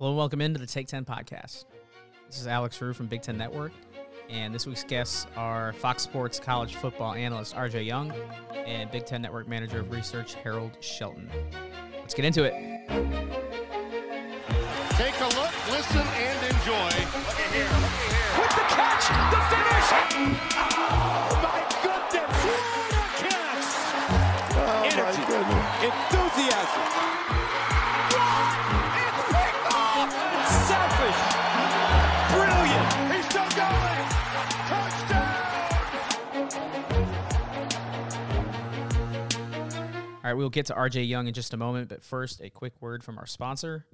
Hello and welcome into the Take 10 podcast. This is Alex Rue from Big Ten Network, and this week's guests are Fox Sports college football analyst RJ Young and Big Ten Network manager of research Harold Shelton. Let's get into it. Take a look, listen, and enjoy. Look at here, look at here. With the catch, the finish. Oh, my goodness. What a catch. Oh, Energy, my goodness. enthusiasm. All right, we'll get to RJ Young in just a moment, but first, a quick word from our sponsor,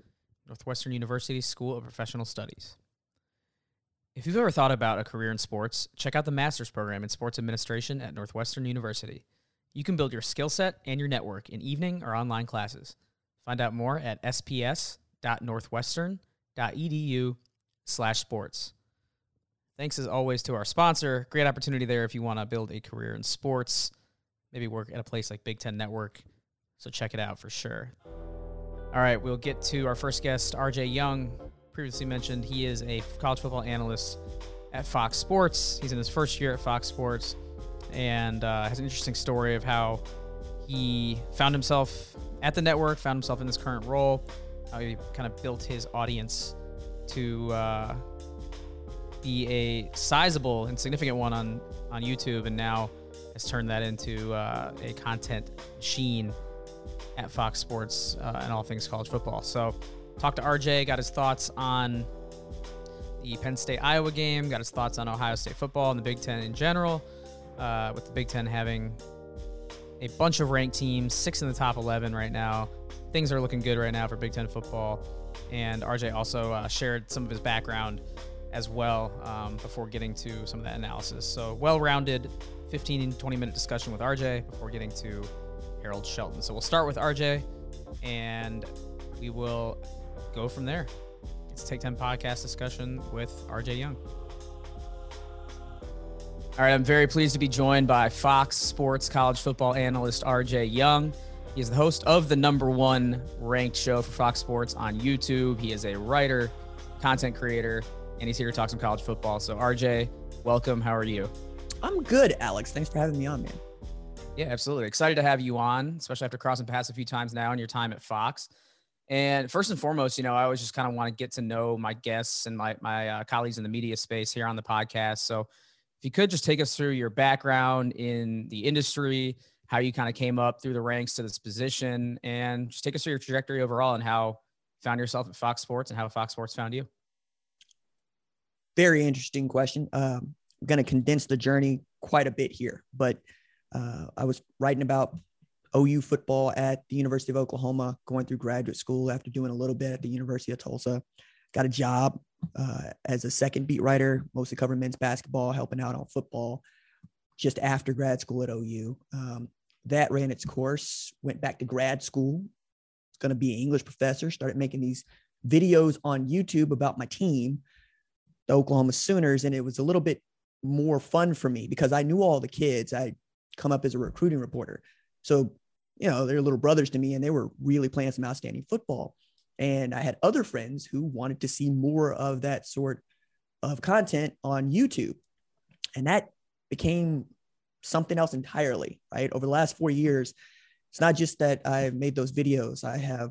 Northwestern University School of Professional Studies. If you've ever thought about a career in sports, check out the master's program in sports administration at Northwestern University. You can build your skill set and your network in evening or online classes. Find out more at sps.northwestern.edu slash sports. Thanks as always to our sponsor. Great opportunity there if you want to build a career in sports, maybe work at a place like Big Ten Network. So check it out for sure. All right, we'll get to our first guest, RJ Young. Previously mentioned, he is a college football analyst at Fox Sports. He's in his first year at Fox Sports and uh, has an interesting story of how he found himself at the network, found himself in this current role, how he kind of built his audience to uh, be a sizable and significant one on, on YouTube, and now has turned that into uh, a content machine at Fox Sports uh, and all things college football. So, talked to RJ, got his thoughts on the Penn State Iowa game, got his thoughts on Ohio State football and the Big Ten in general, uh, with the Big Ten having a bunch of ranked teams, six in the top 11 right now. Things are looking good right now for Big Ten football. And RJ also uh, shared some of his background as well um, before getting to some of that analysis. So, well rounded 15 20 minute discussion with RJ before getting to Harold Shelton. So, we'll start with RJ and we will go from there. It's a Take 10 podcast discussion with RJ Young. All right, I'm very pleased to be joined by Fox Sports college football analyst RJ Young. He is the host of the number one ranked show for Fox Sports on YouTube. He is a writer, content creator, and he's here to talk some college football. So, RJ, welcome. How are you? I'm good, Alex. Thanks for having me on, man. Yeah, absolutely. Excited to have you on, especially after crossing paths a few times now in your time at Fox. And first and foremost, you know, I always just kind of want to get to know my guests and my my uh, colleagues in the media space here on the podcast. So, if you could just take us through your background in the industry, how you kind of came up through the ranks to this position, and just take us through your trajectory overall and how you found yourself at Fox Sports and how Fox Sports found you. Very interesting question. Um, I'm going to condense the journey quite a bit here, but uh, I was writing about OU football at the University of Oklahoma, going through graduate school after doing a little bit at the University of Tulsa. Got a job uh, as a second beat writer, mostly covering men's basketball, helping out on football just after grad school at OU. Um, that ran its course, went back to grad school. Going to be an English professor, started making these videos on YouTube about my team, the Oklahoma Sooners. And it was a little bit more fun for me because I knew all the kids. I come up as a recruiting reporter. So, you know, they're little brothers to me and they were really playing some outstanding football. And I had other friends who wanted to see more of that sort of content on YouTube. And that became something else entirely, right? Over the last four years, it's not just that I've made those videos, I have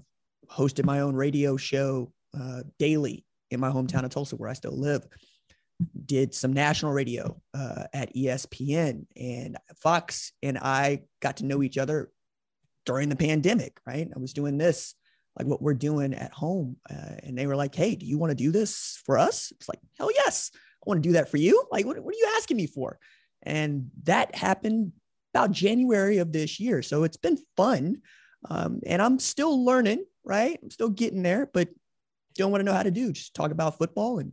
hosted my own radio show uh, daily in my hometown of Tulsa, where I still live. Did some national radio uh, at ESPN and Fox, and I got to know each other during the pandemic, right? I was doing this like what we're doing at home. Uh, and they were like, Hey, do you want to do this for us? It's like, hell yes. I want to do that for you. Like, what, what are you asking me for? And that happened about January of this year. So it's been fun. Um, and I'm still learning, right? I'm still getting there, but don't want to know how to do. Just talk about football and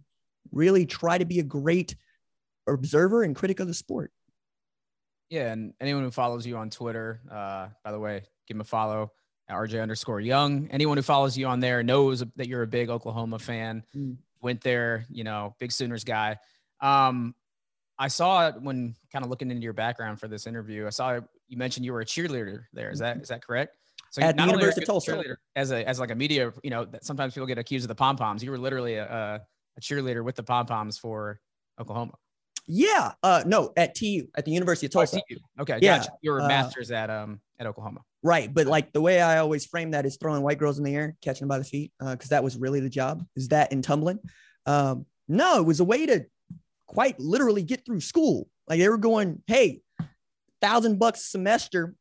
really try to be a great observer and critic of the sport. Yeah. And anyone who follows you on Twitter, uh, by the way, give him a follow RJ underscore Young. Anyone who follows you on there knows that you're a big Oklahoma fan. Mm. Went there, you know, big Sooners guy. Um, I saw it when kind of looking into your background for this interview. I saw you mentioned you were a cheerleader there. Is that is that correct? So At the not only are University of Tulsa. as a as like a media, you know, that sometimes people get accused of the pom poms. You were literally a, a, cheerleader with the pom poms for Oklahoma. Yeah. Uh, no, at TU, at the University of Oh, Tulsa. TU. Okay, Yeah, gotcha. You were uh, masters at um at Oklahoma. Right. But like the way I always frame that is throwing white girls in the air, catching them by the feet, because that was really the job, is that in tumbling. Um, no, it was a way to quite literally get through school. Like they were going, hey, thousand bucks a semester.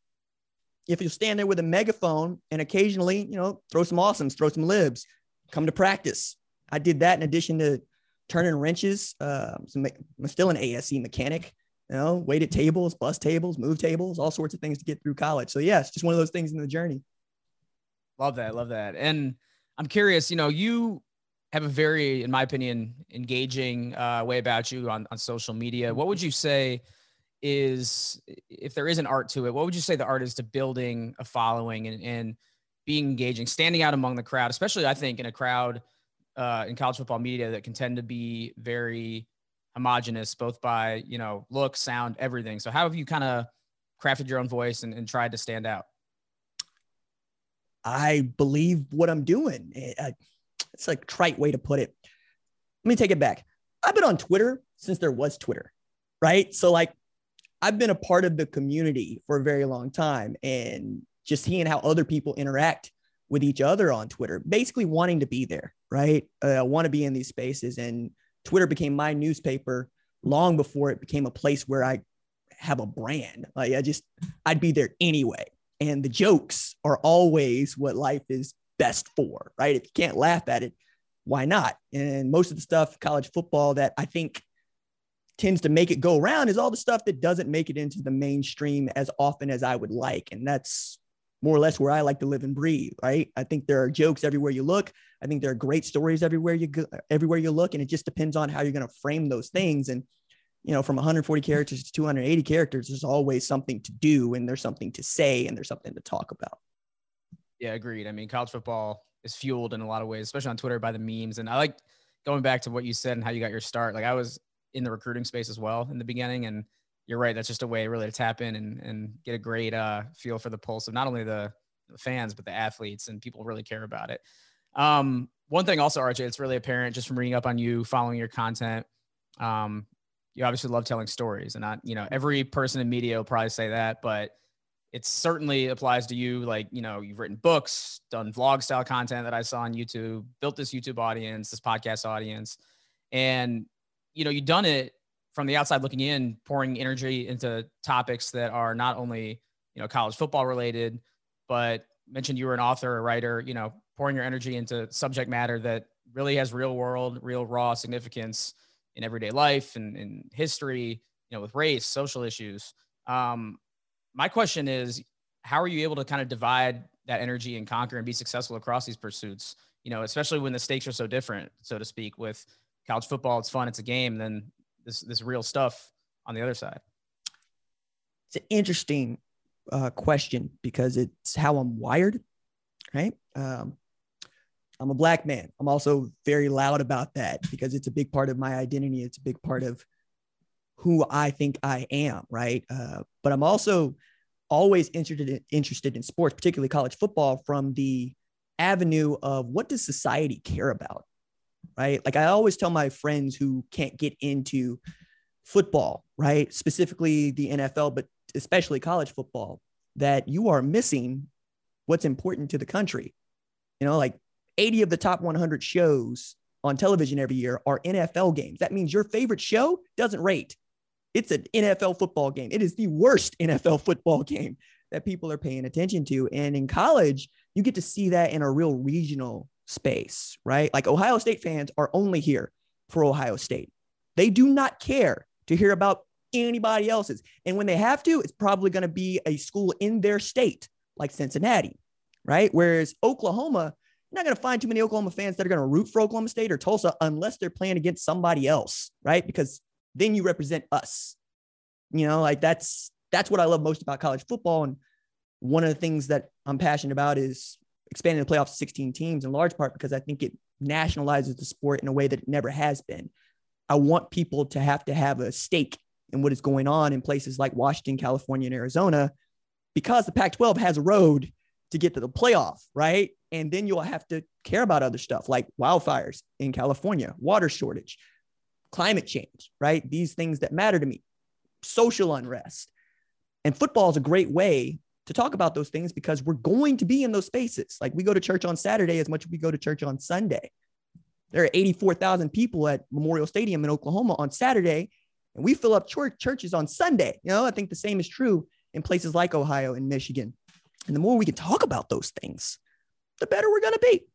If you stand there with a megaphone and occasionally, you know, throw some awesomes, throw some libs, come to practice. I did that in addition to turning wrenches. Uh, I'm still an ASE mechanic you know, weighted tables, bus tables, move tables, all sorts of things to get through college. So yeah, just one of those things in the journey. Love that. Love that. And I'm curious, you know, you have a very, in my opinion, engaging uh, way about you on, on social media. What would you say is, if there is an art to it, what would you say the art is to building a following and, and being engaging, standing out among the crowd, especially I think in a crowd uh, in college football media that can tend to be very homogenous, both by, you know, look, sound, everything. So how have you kind of crafted your own voice and, and tried to stand out? I believe what I'm doing. I- It's like trite way to put it. Let me take it back. I've been on Twitter since there was Twitter, right? So like I've been a part of the community for a very long time and just seeing how other people interact with each other on Twitter, basically wanting to be there, right? Uh, I want to be in these spaces and Twitter became my newspaper long before it became a place where I have a brand. Like I just I'd be there anyway. And the jokes are always what life is best for, right? If you can't laugh at it, why not? And most of the stuff college football that I think tends to make it go around is all the stuff that doesn't make it into the mainstream as often as I would like. And that's more or less where I like to live and breathe, right? I think there are jokes everywhere you look. I think there are great stories everywhere you go, everywhere you look, and it just depends on how you're going to frame those things. And you know, from 140 characters to 280 characters, there's always something to do, and there's something to say, and there's something to talk about. Yeah, agreed. I mean, college football is fueled in a lot of ways, especially on Twitter by the memes. And I like going back to what you said and how you got your start. Like I was in the recruiting space as well in the beginning, and you're right. That's just a way really to tap in and, and get a great uh, feel for the pulse of not only the, fans but the athletes, and people really care about it. Um, one thing also, RJ, it's really apparent just from reading up on you, following your content. Um, you obviously love telling stories, and not you know every person in media will probably say that, but it certainly applies to you. Like, you know, you've written books, done vlog style content that I saw on YouTube, built this YouTube audience, this podcast audience. And, you know, you've done it from the outside looking in, pouring energy into topics that are not only, you know, college football related, but mentioned you were an author, a writer, you know, pouring your energy into subject matter that really has real world, real raw significance in everyday life and in history, you know, with race, social issues. Um, my question is how are you able to kind of divide that energy and conquer and be successful across these pursuits you know especially when the stakes are so different so to speak with college football it's fun it's a game then this this real stuff on the other side It's an interesting uh, question because it's how I'm wired, right? Um, I'm a black man. I'm also very loud about that because it's a big part of my identity. It's a big part of who I think I am, right? Uh, but I'm also always interested in, interested in sports, particularly college football, from the avenue of what does society care about, right? Like I always tell my friends who can't get into football, right? Specifically the NFL, but especially college football, that you are missing what's important to the country. You know, like 80 of the top 100 shows on television every year are NFL games. That means your favorite show doesn't rate. It's an NFL football game. It is the worst NFL football game that people are paying attention to. And in college, you get to see that in a real regional space, right? Like Ohio State fans are only here for Ohio State. They do not care to hear about anybody else's. And when they have to, it's probably going to be a school in their state, like Cincinnati, right? Whereas Oklahoma, you're not going to find too many Oklahoma fans that are going to root for Oklahoma State or Tulsa unless they're playing against somebody else, right? Because then you represent us. You know, like that's that's what I love most about college football. And one of the things that I'm passionate about is expanding the playoffs to 16 teams in large part because I think it nationalizes the sport in a way that it never has been. I want people to have to have a stake in what is going on in places like Washington, California, and Arizona because the Pac 12 has a road to get to the playoff, right? And then you'll have to care about other stuff like wildfires in California, water shortage, climate change, right? These things that matter to me, social unrest. And football is a great way to talk about those things because we're going to be in those spaces. Like we go to church on Saturday as much as we go to church on Sunday. There are 84,000 people at Memorial Stadium in Oklahoma on Saturday, and we fill up church churches on Sunday. You know, I think the same is true in places like Ohio and Michigan. And the more we can talk about those things, the better we're going to be.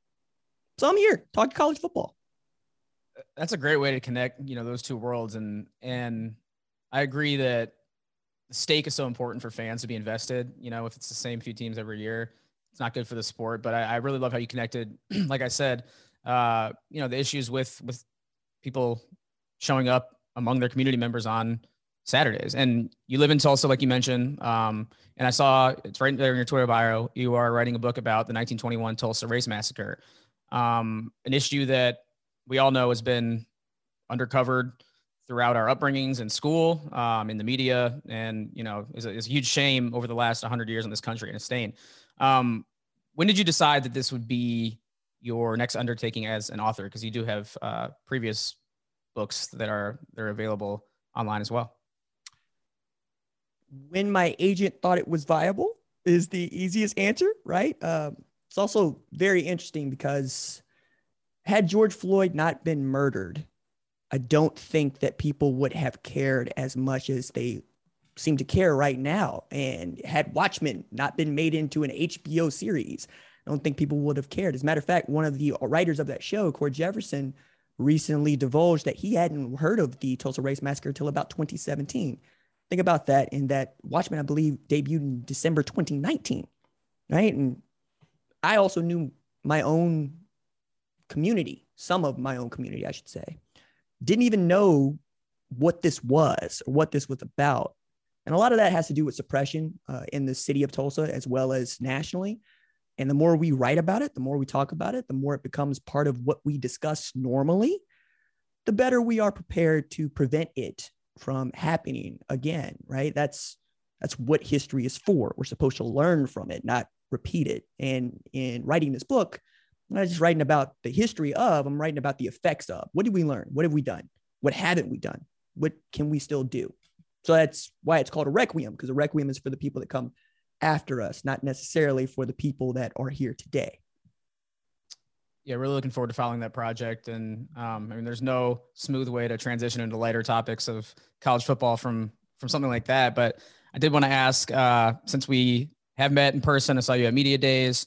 So I'm here talking college football. That's a great way to connect, you know, those two worlds. And and I agree that the stake is so important for fans to be invested. You know, if it's the same few teams every year, it's not good for the sport. But I, I really love how you connected. like I said, uh, you know, the issues with with people showing up among their community members on Saturdays. And you live in Tulsa, like you mentioned. Um, and I saw it's right there in your Twitter bio. You are writing a book about the 1921 Tulsa Race Massacre, um, an issue that we all know has been undercovered throughout our upbringings in school, um, in the media, and you know, is a, is a huge shame over the last 100 years in this country and a stain. Um, when did you decide that this would be your next undertaking as an author? Because you do have uh, previous books that are that are available online as well. When my agent thought it was viable is the easiest answer, right? Um, it's also very interesting because had George Floyd not been murdered, I don't think that people would have cared as much as they seem to care right now. And had Watchmen not been made into an HBO series, I don't think people would have cared. As a matter of fact, one of the writers of that show, Cord Jefferson, recently divulged that he hadn't heard of the Tulsa Race Massacre until about 2017. Think about that. In that Watchmen, I believe, debuted in December 2019, right? And I also knew my own community, some of my own community, I should say, didn't even know what this was or what this was about. And a lot of that has to do with suppression uh, in the city of Tulsa as well as nationally. And the more we write about it, the more we talk about it, the more it becomes part of what we discuss normally, the better we are prepared to prevent it from happening again, right? That's that's what history is for. We're supposed to learn from it, not repeat it. And in writing this book, I'm not just writing about the history of, I'm writing about the effects of. What did we learn? What have we done? What haven't we done? What can we still do? So that's why it's called a requiem, because a requiem is for the people that come after us, not necessarily for the people that are here today. Yeah, really looking forward to following that project. And um, I mean, there's no smooth way to transition into lighter topics of college football from from something like that. But I did want to ask, uh, since we have met in person, I saw you at media days.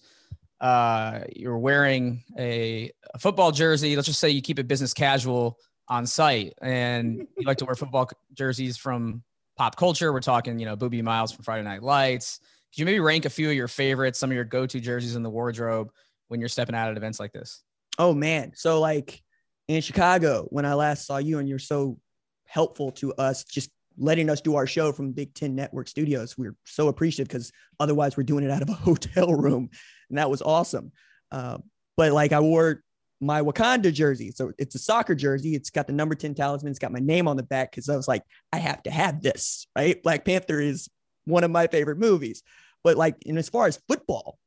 Uh, you're wearing a, a football jersey. Let's just say you keep it business casual on site, and you like to wear football jerseys from pop culture. We're talking, you know, Booby Miles from Friday Night Lights. Could you maybe rank a few of your favorites, some of your go-to jerseys in the wardrobe when you're stepping out at events like this? Oh man. So like in Chicago, when I last saw you and you're so helpful to us, just letting us do our show from Big Ten Network Studios. We're so appreciative because otherwise we're doing it out of a hotel room. And that was awesome. Uh, but like I wore my Wakanda jersey. So it's a soccer jersey. It's got the number 10 talisman. It's got my name on the back because I was like, I have to have this, right? Black Panther is one of my favorite movies. But like, and as far as football,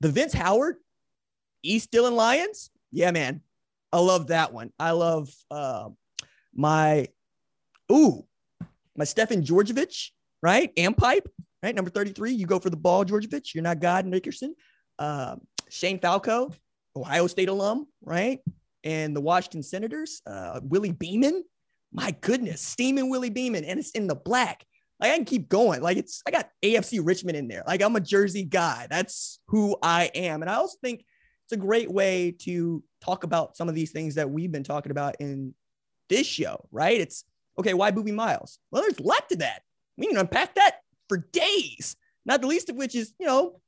the Vince Howard, East Dillon Lions, yeah, man. I love that one. I love uh, my, ooh, my Stefan Djordjevic, right? Ampipe, right? Number 33. You go for the ball, Djordjevic. You're not God Nickerson. Uh, Shane Falco, Ohio State alum, right? And the Washington Sentinels, uh, Willie Beamen. My goodness, steaming Willie Beamen, and it's in the black. Like I can keep going. Like it's I got AFC Richmond in there. Like I'm a Jersey guy. That's who I am. And I also think it's a great way to talk about some of these things that we've been talking about in this show, right? It's okay, why Booby Miles? Well, there's a lot to that. We can unpack that for days. Not the least of which is, you know,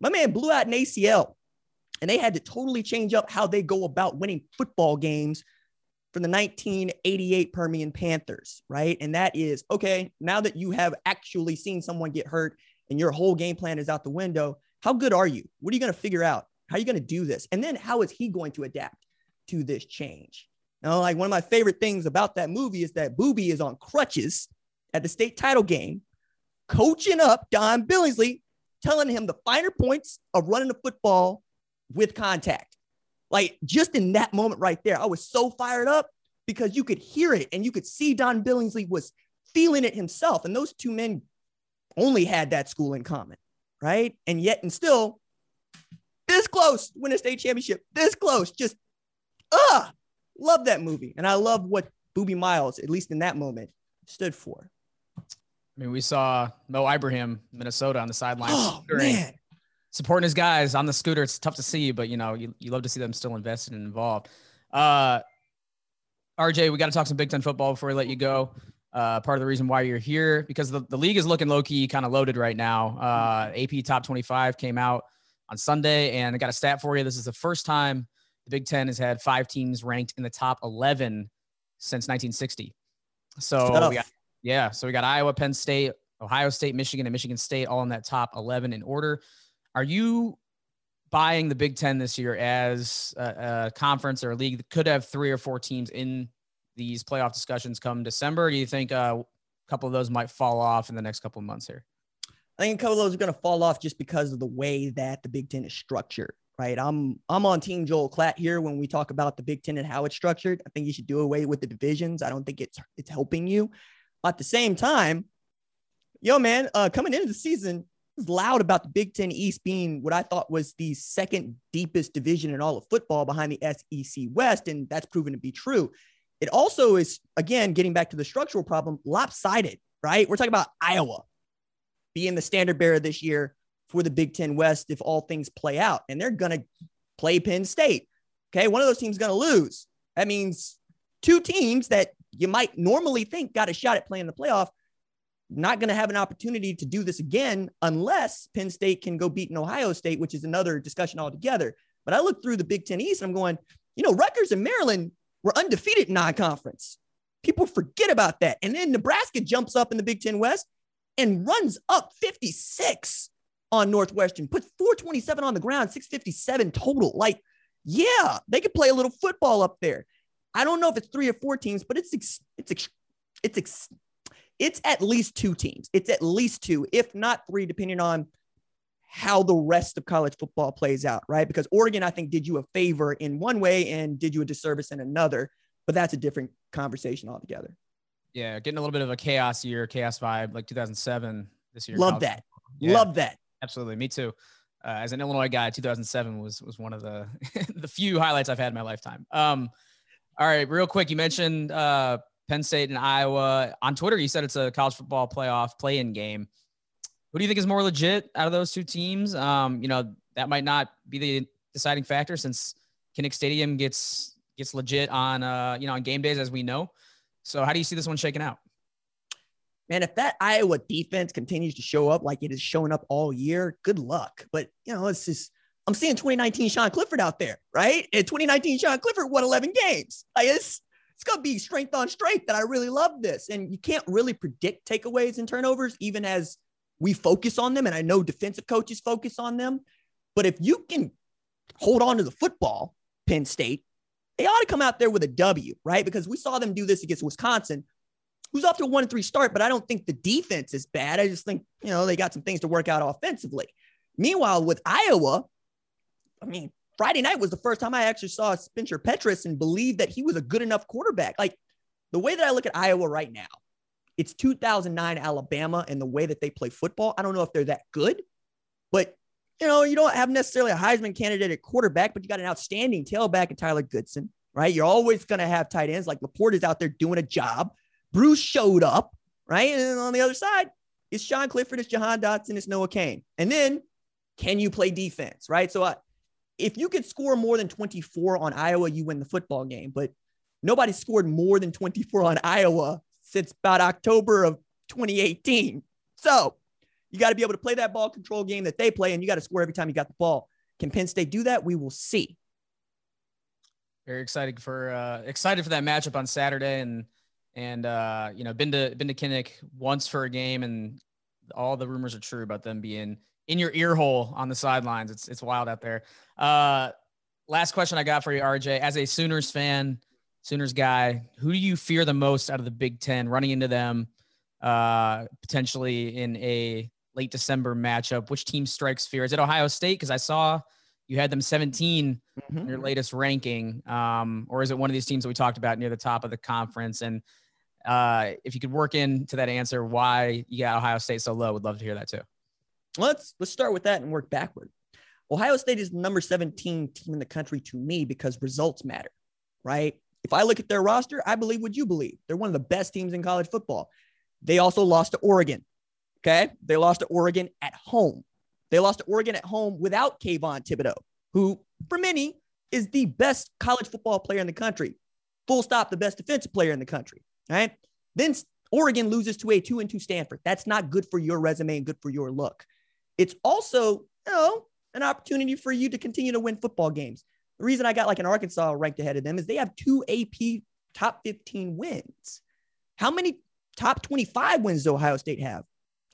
my man blew out an ACL and they had to totally change up how they go about winning football games for the 1988 Permian Panthers, right? And that is okay, now that you have actually seen someone get hurt and your whole game plan is out the window, how good are you? What are you going to figure out? How are you going to do this? And then how is he going to adapt to this change? Now, like one of my favorite things about that movie is that Booby is on crutches at the state title game, coaching up Don Billingsley telling him the finer points of running the football with contact. Like just in that moment right there, I was so fired up because you could hear it and you could see Don Billingsley was feeling it himself. And those two men only had that school in common, right? And yet, and still, this close win a state championship, this close, just, ah, love that movie. And I love what Booby Miles, at least in that moment, stood for. I mean, we saw Mo Ibrahim, Minnesota, on the sideline. Oh, man. supporting his guys on the scooter. It's tough to see, but you know, you, you love to see them still invested and involved. Uh, RJ, we got to talk some Big Ten football before we let you go. Uh, part of the reason why you're here because the, the league is looking low key, kind of loaded right now. Uh, AP Top 25 came out on Sunday, and I got a stat for you. This is the first time the Big Ten has had five teams ranked in the top 11 since 1960. So we got, yeah, so we got Iowa, Penn State, Ohio State, Michigan, and Michigan State all in that top 11 in order. Are you buying the Big Ten this year as a, a conference or a league that could have three or four teams in these playoff discussions come December? Do you think uh, a couple of those might fall off in the next couple of months here? I think a couple of those are going to fall off just because of the way that the Big Ten is structured, right? I'm I'm on Team Joel Klatt here when we talk about the Big Ten and how it's structured. I think you should do away with the divisions. I don't think it's it's helping you. At the same time, yo man, uh, coming into the season, was loud about the Big Ten East being what I thought was the second deepest division in all of football behind the SEC West, and that's proven to be true. It also is again getting back to the structural problem, lopsided, right? We're talking about Iowa being the standard bearer this year for the Big Ten West if all things play out. And they're going to play Penn State. Okay. One of those teams is going to lose. That means two teams that you might normally think got a shot at playing the playoff, not going to have an opportunity to do this again unless Penn State can go beat an Ohio State, which is another discussion altogether. But I look through the Big Ten East and I'm going, you know, Rutgers and Maryland were undefeated in non conference. People forget about that. And then Nebraska jumps up in the Big Ten West and runs up 56 on Northwestern, put 427 on the ground, 657 total. Like, yeah, they could play a little football up there. I don't know if it's three or four teams, but it's ex- it's ex- it's ex- it's at least two teams. It's at least two, if not three, depending on how the rest of college football plays out, right? Because Oregon, I think, did you a favor in one way and did you a disservice in another, but that's a different conversation altogether. Yeah, getting a little bit of a chaos year, chaos vibe, like 2007 this year. Love college that. Yeah, Love that. Absolutely, me too. Uh, as an Illinois guy, 2007 was was one of the the few highlights I've had in my lifetime. Um, all right, real quick, you mentioned uh, Penn State and Iowa on Twitter. You said it's a college football playoff play-in game. Who do you think is more legit out of those two teams? Um, you know, that might not be the deciding factor since Kinnick Stadium gets gets legit on uh, you know on game days, as we know. So, how do you see this one shaking out? Man, if that Iowa defense continues to show up like it is showing up all year, good luck. But you know, it's just I'm seeing 2019 Sean Clifford out there, right? And 2019 Sean Clifford won 11 games. Like it's it's gonna be strength on strength. That I really love this, and you can't really predict takeaways and turnovers, even as we focus on them. And I know defensive coaches focus on them, but if you can hold on to the football, Penn State, they ought to come out there with a W, right? Because we saw them do this against Wisconsin who's off to a one and three start, but I don't think the defense is bad. I just think, you know, they got some things to work out offensively. Meanwhile, with Iowa, I mean, Friday night was the first time I actually saw Spencer Petras and believed that he was a good enough quarterback. Like the way that I look at Iowa right now, it's 2009 Alabama and the way that they play football. I don't know if they're that good, but you know, you don't have necessarily a Heisman candidate at quarterback, but you got an outstanding tailback in Tyler Goodson, right? You're always going to have tight ends like LaPorta is out there doing a job. Bruce showed up, right? And on the other side, it's Sean Clifford, it's Jahan Dotson, it's Noah Cain. And then can you play defense, right? So uh, if you could score more than 24 on Iowa, you win the football game. But nobody scored more than 24 on Iowa since about October of 2018. So you got to be able to play that ball control game that they play, and you got to score every time you got the ball. Can Penn State do that? We will see. Very excited for uh, excited for that matchup on Saturday, and and uh, you know been to been to Kinnick once for a game, and all the rumors are true about them being in your ear hole on the sidelines. It's it's wild out there. Uh, last question I got for you, RJ, as a Sooners fan, Sooners guy, who do you fear the most out of the Big Ten running into them, uh, potentially in a late December matchup? Which team strikes fear? Is it Ohio State? Because I saw you had them 17 Mhm. in your latest ranking, um, or is it one of these teams that we talked about near the top of the conference? And uh, if you could work into that answer, why you got Ohio State so low, would love to hear that too. let's let's start with that and work backward. Ohio State is the number 17 team in the country to me because results matter, right? If I look at their roster, I believe what you believe. They're one of the best teams in college football. They also lost to Oregon. Okay. They lost to Oregon at home. They lost to Oregon at home without Kayvon Thibodeaux, who for many is the best college football player in the country. Full stop, the best defensive player in the country. Right. Then Oregon loses to a two and two Stanford. That's not good for your resume and good for your look. It's also, you know, an opportunity for you to continue to win football games. The reason I got like an Arkansas ranked ahead of them is they have two AP top 15 wins. How many top 25 wins does Ohio State have?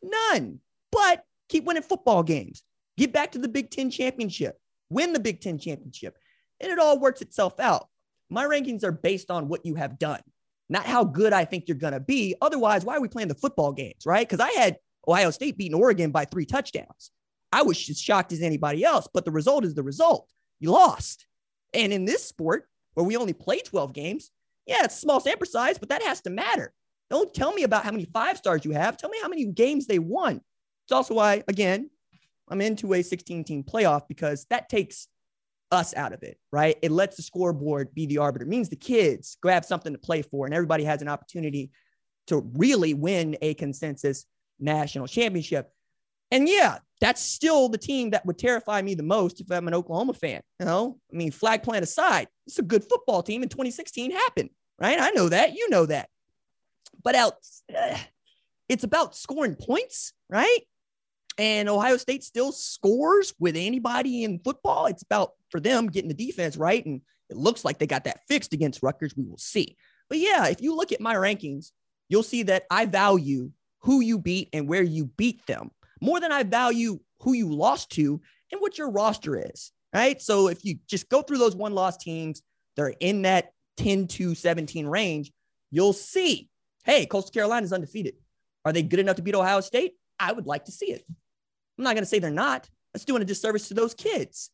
None. But keep winning football games. Get back to the Big Ten championship. Win the Big Ten championship. And it all works itself out. My rankings are based on what you have done, not how good I think you're going to be. Otherwise, why are we playing the football games, right? Because I had Ohio State beating Oregon by three touchdowns. I was as shocked as anybody else, but the result is the result. You lost. And in this sport, where we only play 12 games, yeah, it's a small sample size, but that has to matter. Don't tell me about how many five stars you have. Tell me how many games they won. It's also why, again, I'm into a 16 team playoff because that takes us out of it, right? It lets the scoreboard be the arbiter. It means the kids have something to play for, and everybody has an opportunity to really win a consensus national championship. And yeah, that's still the team that would terrify me the most if I'm an Oklahoma fan. You know, I mean, flag plant aside, it's a good football team in 2016 happened, right? I know that. You know that. But out, uh, it's about scoring points, right? And Ohio State still scores with anybody in football. It's about for them getting the defense right. And it looks like they got that fixed against Rutgers. We will see. But yeah, if you look at my rankings, you'll see that I value who you beat and where you beat them more than I value who you lost to and what your roster is. Right. So if you just go through those one loss teams, they're in that 10 to 17 range, you'll see, hey, Coastal Carolina is undefeated. Are they good enough to beat Ohio State? I would like to see it. I'm not going to say they're not. That's doing a disservice to those kids.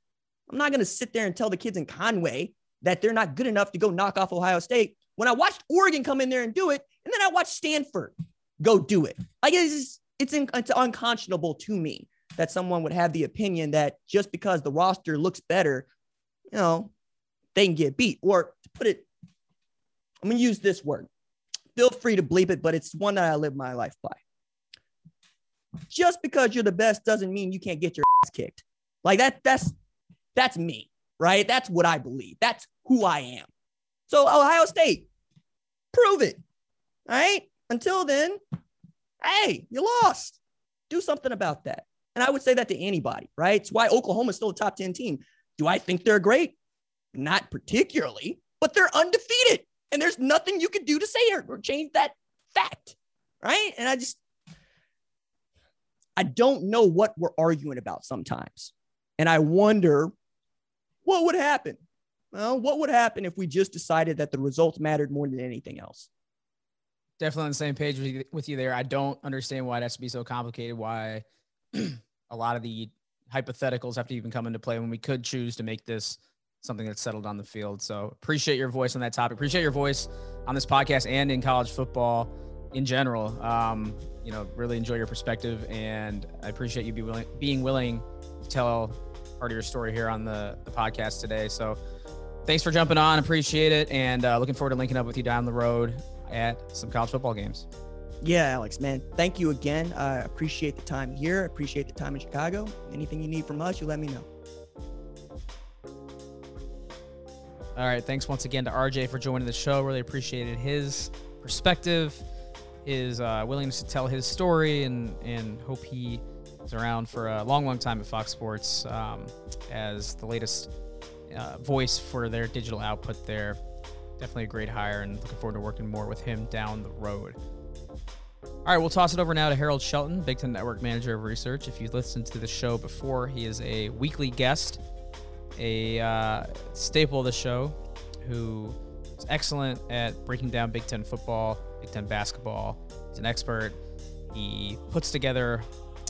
I'm not going to sit there and tell the kids in Conway that they're not good enough to go knock off Ohio State when I watched Oregon come in there and do it, and then I watched Stanford go do it. Like it's it's, in, it's unconscionable to me that someone would have the opinion that just because the roster looks better, you know, they can get beat. Or to put it, I'm gonna use this word. Feel free to bleep it, but it's one that I live my life by. Just because you're the best doesn't mean you can't get your ass kicked. Like that, that's that's me, right? That's what I believe. That's who I am. So Ohio State, prove it. All right. Until then, hey, you lost. Do something about that. And I would say that to anybody, right? It's why Oklahoma is still a top 10 team. Do I think they're great? Not particularly, but they're undefeated. And there's nothing you can do to say or, or change that fact, right? And I just, I don't know what we're arguing about sometimes. And I wonder what would happen. Well, what would happen if we just decided that the results mattered more than anything else? Definitely on the same page with you, there. I don't understand why it has to be so complicated. Why a lot of the hypotheticals have to even come into play when we could choose to make this something that's settled on the field. So appreciate your voice on that topic. Appreciate your voice on this podcast and in college football in general. Um, you know, really enjoy your perspective, and I appreciate you be willing, being willing to tell part of your story here on the, the podcast today. So thanks for jumping on. Appreciate it, and uh, looking forward to linking up with you down the road at some college football games. Yeah, Alex, man. Thank you again. I appreciate the time here. Appreciate the time in Chicago. Anything you need from us, you let me know. All right. Thanks once again to RJ for joining the show. Really appreciated his perspective, his uh, willingness to tell his story, and and hope he is around for a long, long time at Fox Sports um, as the latest uh, voice for their digital output there. Definitely a great hire, and looking forward to working more with him down the road. All right, we'll toss it over now to Harold Shelton, Big Ten Network Manager of Research. If you've listened to the show before, he is a weekly guest, a uh, staple of the show, who is excellent at breaking down Big Ten football, Big Ten basketball. He's an expert. He puts together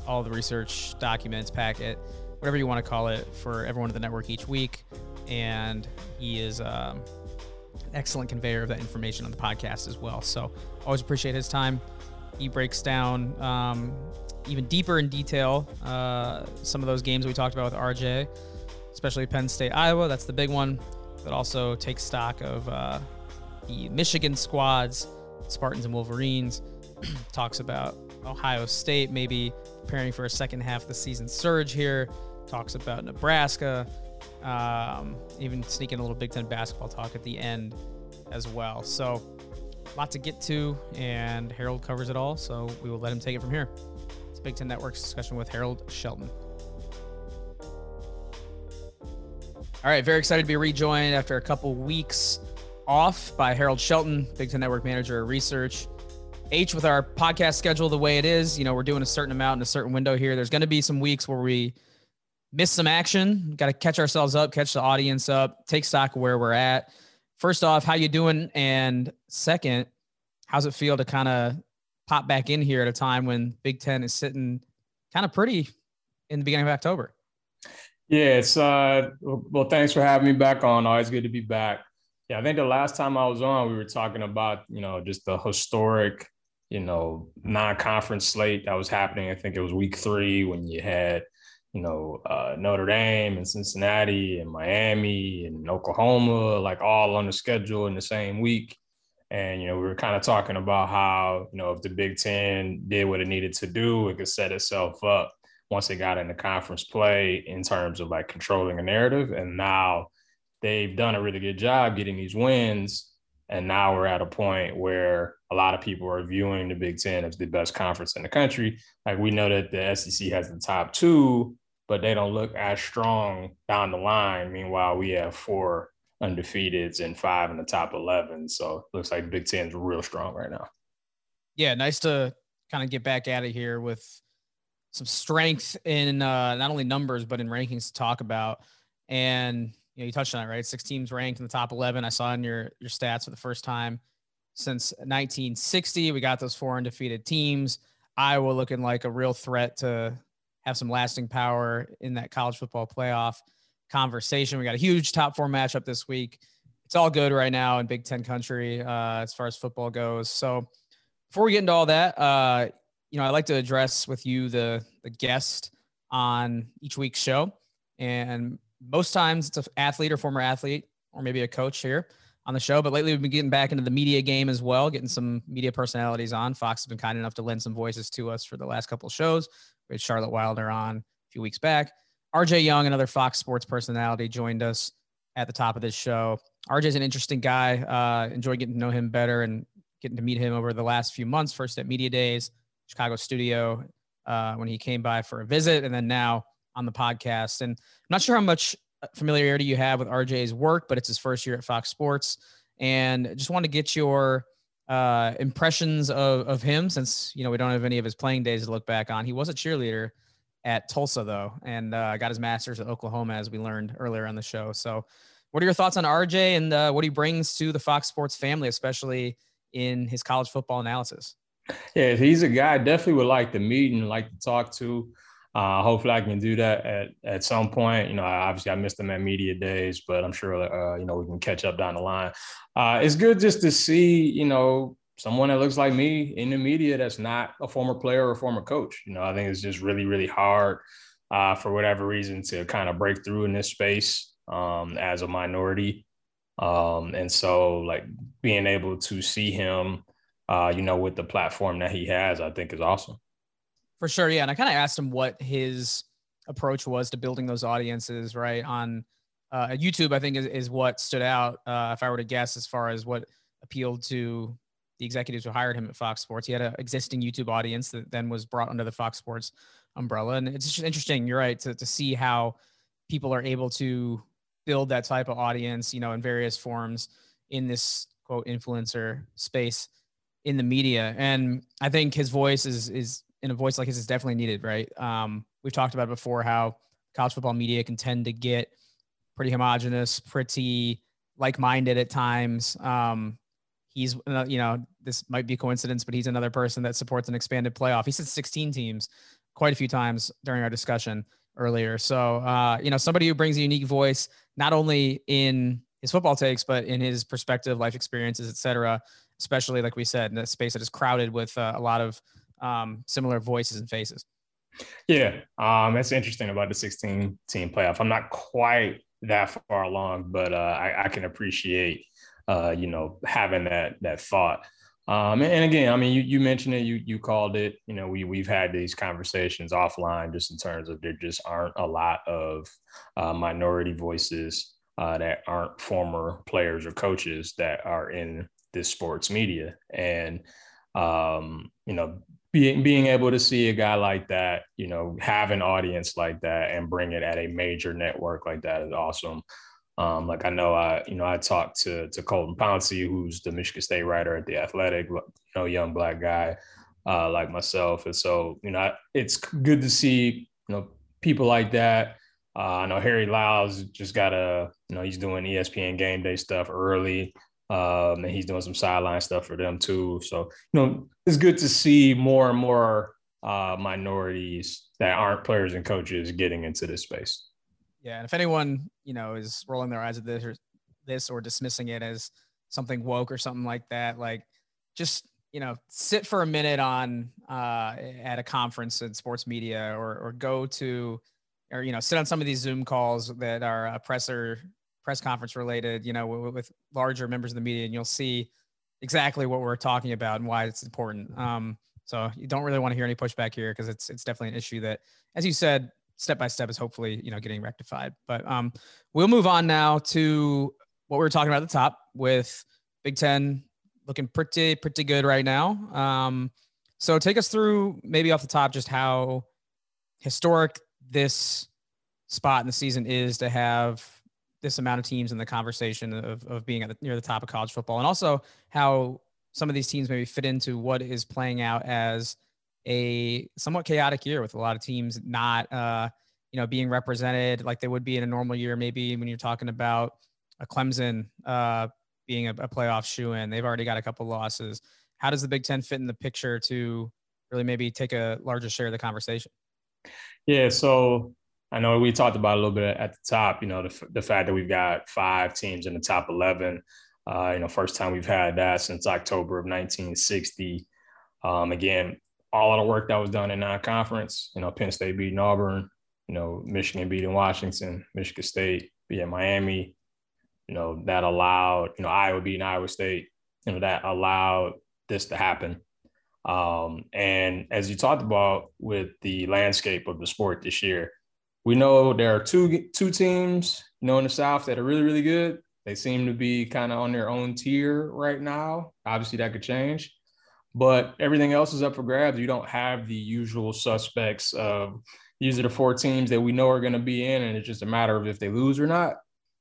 all the research documents, packet, whatever you want to call it, for everyone at the network each week. And he is um, an excellent conveyor of that information on the podcast as well. So always appreciate his time. He breaks down um, even deeper in detail uh, some of those games we talked about with RJ, especially Penn State, Iowa. That's the big one, but also takes stock of uh, the Michigan squads, Spartans and Wolverines. Talks about Ohio State maybe preparing for a second half of the season surge here. Talks about Nebraska, um, even sneaking a little Big Ten basketball talk at the end as well. So, a lot to get to, and Harold covers it all. So, we will let him take it from here. It's Big Ten Network's discussion with Harold Shelton. All right, very excited to be rejoined after a couple weeks off by Harold Shelton, Big Ten Network Manager of Research. H, with our podcast schedule the way it is, you know, we're doing a certain amount in a certain window here. There's going to be some weeks where we miss some action. Got to catch ourselves up, catch the audience up, take stock of where we're at. First off, how you doing? And second, how's it feel to kind of pop back in here at a time when Big Ten is sitting kind of pretty in the beginning of October? Yeah, it's uh well, thanks for having me back on. Always good to be back. Yeah, I think the last time I was on, we were talking about, you know, just the historic, you know, non-conference slate that was happening. I think it was week three when you had, you know, uh, Notre Dame and Cincinnati and Miami and Oklahoma, like all on the schedule in the same week. And, you know, we were kind of talking about how, you know, if the Big Ten did what it needed to do, it could set itself up once they got into conference play in terms of like controlling a narrative. And now they've done a really good job getting these wins. And now we're at a point where a lot of people are viewing the Big Ten as the best conference in the country. Like we know that the SEC has the top two, but they don't look as strong down the line. Meanwhile, we have four undefeateds and five in the top 11. So it looks like Big Ten's real strong right now. Yeah, nice to kind of get back at it here with some strength in uh, not only numbers but in rankings to talk about. And you know, you touched on it, right? Six teams ranked in the top 11. I saw in your your stats for the first time since 1960. We got those four undefeated teams. Iowa looking like a real threat to have some lasting power in that college football playoff conversation. We got a huge top four matchup this week. It's all good right now in Big Ten country uh, as far as football goes. So before we get into all that, uh, you know, I like to address with you the the guest on each week's show, and most times it's an athlete or former athlete or maybe a coach here on the show. But lately we've been getting back into the media game as well, getting some media personalities on. Fox has been kind enough to lend some voices to us for the last couple of shows. We had Charlotte Wilder on a few weeks back. RJ Young, another Fox Sports personality, joined us at the top of this show. RJ's an interesting guy. Uh, enjoyed getting to know him better and getting to meet him over the last few months. First at Media Days, Chicago studio, uh, when he came by for a visit, and then now on the podcast. And I'm not sure how much familiarity you have with RJ's work, but it's his first year at Fox Sports. And just want to get your uh, impressions of, of him since, you know, we don't have any of his playing days to look back on. He was a cheerleader at Tulsa, though, and uh, got his master's at Oklahoma, as we learned earlier on the show. So, what are your thoughts on RJ and uh, what he brings to the Fox Sports family, especially in his college football analysis? Yeah, he's a guy I definitely would like to meet and like to talk to. Uh, hopefully, I can do that at at some point. You know, obviously, I missed them at media days, but I'm sure uh, you know we can catch up down the line. Uh, it's good just to see you know someone that looks like me in the media that's not a former player or a former coach. You know, I think it's just really really hard uh, for whatever reason to kind of break through in this space um, as a minority. Um, and so, like being able to see him, uh, you know, with the platform that he has, I think is awesome. For sure, yeah. And I kind of asked him what his approach was to building those audiences, right? On uh, YouTube, I think is, is what stood out. Uh, if I were to guess, as far as what appealed to the executives who hired him at Fox Sports, he had an existing YouTube audience that then was brought under the Fox Sports umbrella, and it's just interesting. You're right to to see how people are able to build that type of audience, you know, in various forms in this quote influencer space in the media. And I think his voice is is in a voice like his is definitely needed, right? Um, we've talked about before how college football media can tend to get pretty homogenous, pretty like-minded at times. Um, he's, uh, you know, this might be a coincidence, but he's another person that supports an expanded playoff. He said 16 teams quite a few times during our discussion earlier. So, uh, you know, somebody who brings a unique voice, not only in his football takes, but in his perspective, life experiences, et cetera, especially like we said, in a space that is crowded with uh, a lot of um, similar voices and faces. Yeah, um, that's interesting about the 16 team playoff. I'm not quite that far along, but uh, I, I, can appreciate, uh, you know, having that that thought. Um, and, again, I mean, you, you mentioned it, you you called it. You know, we we've had these conversations offline, just in terms of there just aren't a lot of uh, minority voices uh, that aren't former players or coaches that are in this sports media, and um, you know, being being able to see a guy like that, you know, have an audience like that and bring it at a major network like that is awesome. Um, like I know I, you know, I talked to to Colton Pouncy, who's the Michigan State writer at the Athletic, you know, young black guy uh, like myself, and so you know, it's good to see you know people like that. Uh, I know Harry Lyles just got a, you know, he's doing ESPN game day stuff early. Um, and he's doing some sideline stuff for them too. So, you know, it's good to see more and more uh, minorities that aren't players and coaches getting into this space. Yeah, and if anyone you know is rolling their eyes at this or this or dismissing it as something woke or something like that, like just you know sit for a minute on uh, at a conference in sports media or or go to or you know sit on some of these Zoom calls that are uh, presser press conference related, you know, with, with, larger members of the media, and you'll see exactly what we're talking about and why it's important. Um, so you don't really want to hear any pushback here because it's it's definitely an issue that, as you said, step by step is hopefully you know getting rectified. But um, we'll move on now to what we were talking about at the top with Big Ten looking pretty pretty good right now. Um, so take us through maybe off the top just how historic this spot in the season is to have this amount of teams in the conversation of, of being at the, near the top of college football, and also how some of these teams maybe fit into what is playing out as a somewhat chaotic year with a lot of teams not, uh, you know, being represented like they would be in a normal year. Maybe when you're talking about a Clemson uh, being a, a playoff shoe in, they've already got a couple losses. How does the Big Ten fit in the picture to really maybe take a larger share of the conversation? Yeah, so I know we talked about a little bit at the top, you know, the, the fact that we've got five teams in the top 11. Uh, you know, first time we've had that since October of 1960. Um, again, all of the work that was done in non-conference, you know, Penn State beating Auburn, you know, Michigan beating Washington, Michigan State beating Miami, you know, that allowed, you know, Iowa beating Iowa State, you know, that allowed this to happen. Um, and as you talked about with the landscape of the sport this year, we know there are two two teams, you know, in the South that are really really good. They seem to be kind of on their own tier right now. Obviously, that could change, but everything else is up for grabs. You don't have the usual suspects of these are the four teams that we know are going to be in, and it's just a matter of if they lose or not.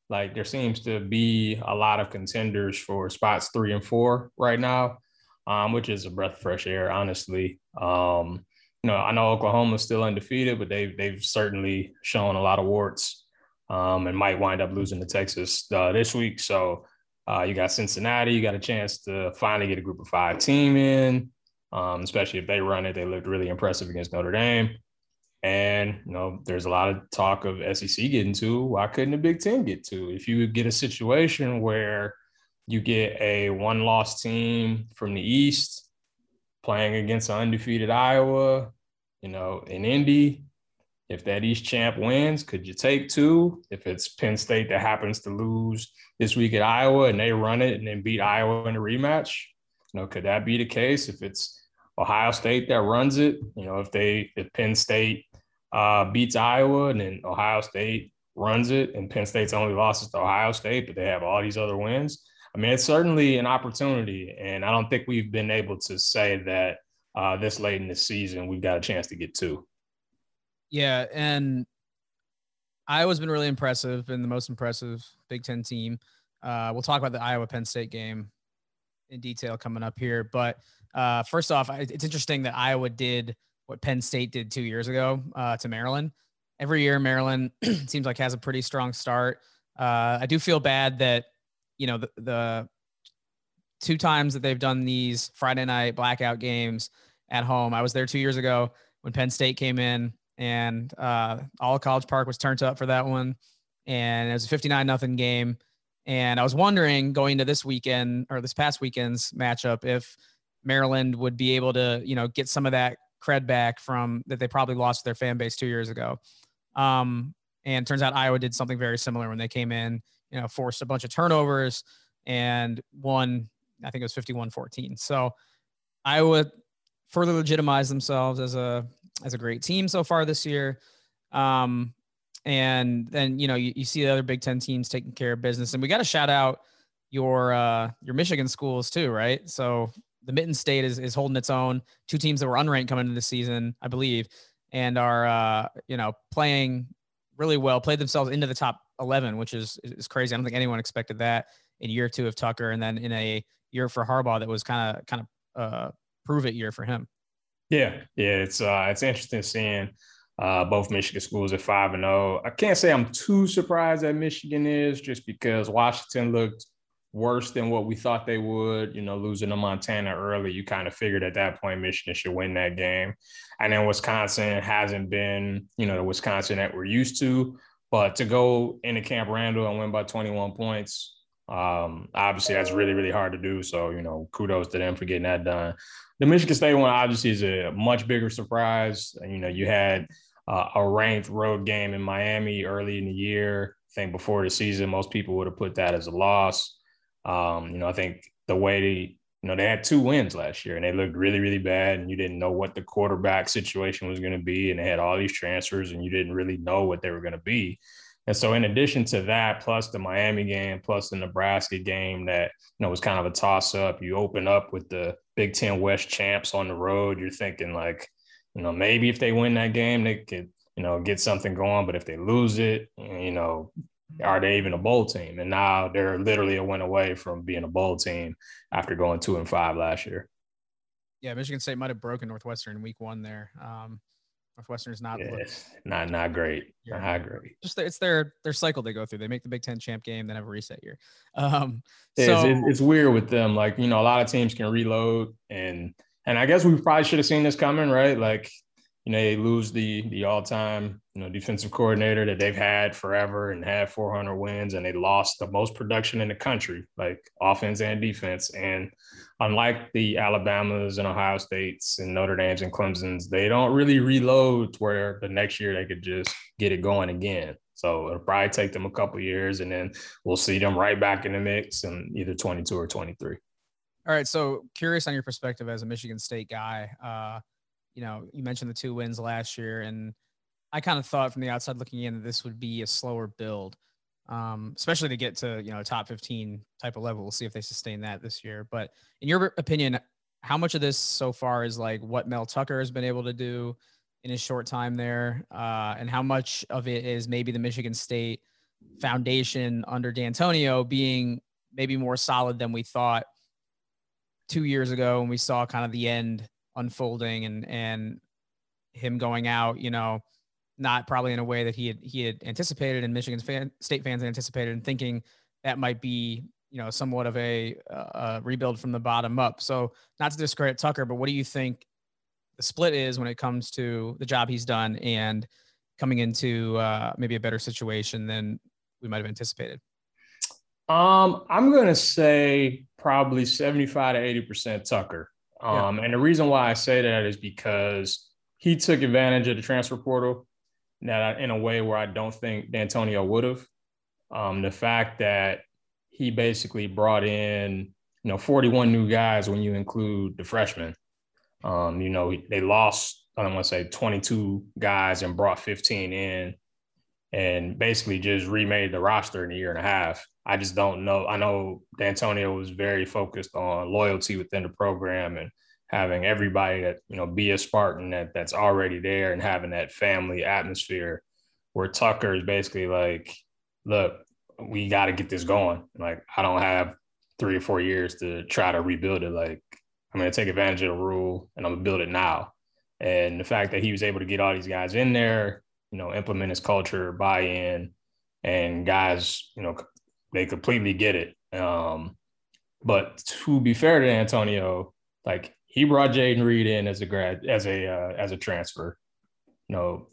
Like there seems to be a lot of contenders for spots three and four right now, um, which is a breath of fresh air, honestly. Um, you know, I know Oklahoma's still undefeated, but they've they've certainly shown a lot of warts, um, and might wind up losing to Texas uh, this week. So uh, you got Cincinnati, you got a chance to finally get a Group of Five team in, um, especially if they run it. They looked really impressive against Notre Dame, and you know, there's a lot of talk of SEC getting to. Why couldn't the Big Ten get to? If you get a situation where you get a one-loss team from the East playing against an undefeated Iowa, you know, in Indy, if that East champ wins, could you take two? If it's Penn State that happens to lose this week at Iowa and they run it and then beat Iowa in a rematch, you know, could that be the case? If it's Ohio State that runs it, you know, if they if Penn State uh, beats Iowa and then Ohio State runs it and Penn State's only losses to Ohio State, but they have all these other wins. I mean, it's certainly an opportunity, and I don't think we've been able to say that uh, this late in the season, we've got a chance to get two. Yeah, and Iowa's been really impressive, been the most impressive Big Ten team. Uh, we'll talk about the Iowa Penn State game in detail coming up here. But uh, first off, it's interesting that Iowa did what Penn State did two years ago uh, to Maryland. Every year, Maryland seems like has a pretty strong start. Uh, I do feel bad that you know the, the two times that they've done these Friday night blackout games at home. I was there two years ago when Penn State came in, and uh, all College Park was turned up for that one, and it was a 59 nothing game. And I was wondering going into this weekend or this past weekend's matchup if Maryland would be able to, you know, get some of that cred back from that they probably lost their fan base two years ago. Um, and turns out Iowa did something very similar when they came in, you know, forced a bunch of turnovers and won, I think it was 51 14. So Iowa further legitimize themselves as a, as a great team so far this year. Um, and then, you know, you, you see the other Big Ten teams taking care of business. And we got to shout out your, uh, your Michigan schools too, right? So the Mitten State is, is holding its own. Two teams that were unranked coming into the season, I believe, and are uh, you know playing really well. Played themselves into the top eleven, which is is crazy. I don't think anyone expected that in year two of Tucker, and then in a year for Harbaugh that was kind of kind of uh, prove it year for him. Yeah, yeah, it's uh, it's interesting seeing uh, both Michigan schools at five and zero. I can't say I'm too surprised that Michigan is, just because Washington looked worse than what we thought they would. You know, losing to Montana early, you kind of figured at that point Michigan should win that game. And then Wisconsin hasn't been, you know, the Wisconsin that we're used to. But to go into Camp Randall and win by 21 points, um, obviously that's really, really hard to do. So, you know, kudos to them for getting that done. The Michigan State one obviously is a much bigger surprise. You know, you had uh, a ranked road game in Miami early in the year. I think before the season, most people would have put that as a loss. Um, you know, I think the way they, you know, they had two wins last year and they looked really, really bad. And you didn't know what the quarterback situation was going to be. And they had all these transfers and you didn't really know what they were going to be. And so, in addition to that, plus the Miami game, plus the Nebraska game that you know was kind of a toss up, you open up with the Big Ten West champs on the road. You're thinking like, you know, maybe if they win that game, they could you know get something going. But if they lose it, you know, are they even a bowl team? And now they're literally a win away from being a bowl team after going two and five last year. Yeah, Michigan State might have broken Northwestern in week one there. Um, Northwestern is not yeah, not not great. Yeah. Not great. Just it's their their cycle they go through. They make the Big Ten champ game, then have a reset year. Um, so it's, it's weird with them. Like you know, a lot of teams can reload, and and I guess we probably should have seen this coming, right? Like you know, they lose the the all time you know defensive coordinator that they've had forever and had 400 wins, and they lost the most production in the country, like offense and defense. And unlike the Alabamas and Ohio States and Notre Dames and Clemson's, they don't really reload where the next year they could just get it going again. So it'll probably take them a couple years, and then we'll see them right back in the mix in either 22 or 23. All right. So curious on your perspective as a Michigan State guy. Uh, you know, you mentioned the two wins last year, and I kind of thought from the outside looking in that this would be a slower build, um, especially to get to you know a top 15 type of level. We'll see if they sustain that this year. But in your opinion, how much of this so far is like what Mel Tucker has been able to do in his short time there, uh, and how much of it is maybe the Michigan State foundation under Dantonio being maybe more solid than we thought two years ago when we saw kind of the end unfolding and and him going out, you know, not probably in a way that he had he had anticipated and Michigan's fan, state fans anticipated and thinking that might be you know somewhat of a, a rebuild from the bottom up. So not to discredit Tucker, but what do you think the split is when it comes to the job he's done and coming into uh, maybe a better situation than we might have anticipated? Um, I'm gonna say probably 75 to 80 percent Tucker. Um, yeah. And the reason why I say that is because he took advantage of the transfer portal that in a way where I don't think Dantonio would have. Um, the fact that he basically brought in, you know, 41 new guys when you include the freshmen. Um, you know, they lost, I don't want to say 22 guys and brought 15 in and basically just remade the roster in a year and a half. I just don't know. I know Dantonio was very focused on loyalty within the program and having everybody that you know be a Spartan that that's already there and having that family atmosphere. Where Tucker is basically like, look, we got to get this going. Like I don't have three or four years to try to rebuild it. Like I'm going to take advantage of the rule and I'm going to build it now. And the fact that he was able to get all these guys in there, you know, implement his culture, buy in, and guys, you know, they completely get it. Um, but to be fair to Antonio, like he brought Jayden Reed in as a grad, as a uh, as a transfer. You know,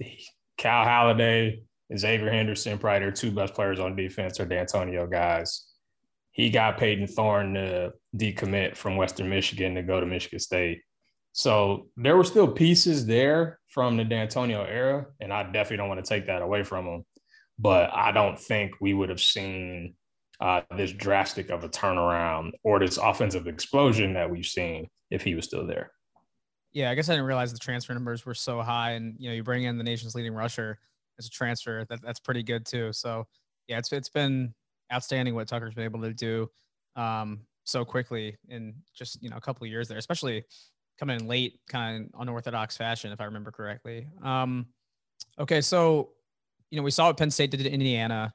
Cal Haladay, Xavier Henderson, probably two best players on defense are Dantonio guys. He got Payton Thorne to decommit from Western Michigan to go to Michigan State. So there were still pieces there from the Dantonio era, and I definitely don't want to take that away from him. But I don't think we would have seen uh, this drastic of a turnaround or this offensive explosion that we've seen if he was still there. Yeah, I guess I didn't realize the transfer numbers were so high, and you know, you bring in the nation's leading rusher as a transfer. That that's pretty good too. So yeah, it's it's been outstanding what Tucker's been able to do um, so quickly in just you know a couple of years there, especially coming in late, kind of unorthodox fashion, if I remember correctly. Um, okay, so you know we saw what Penn State did to Indiana.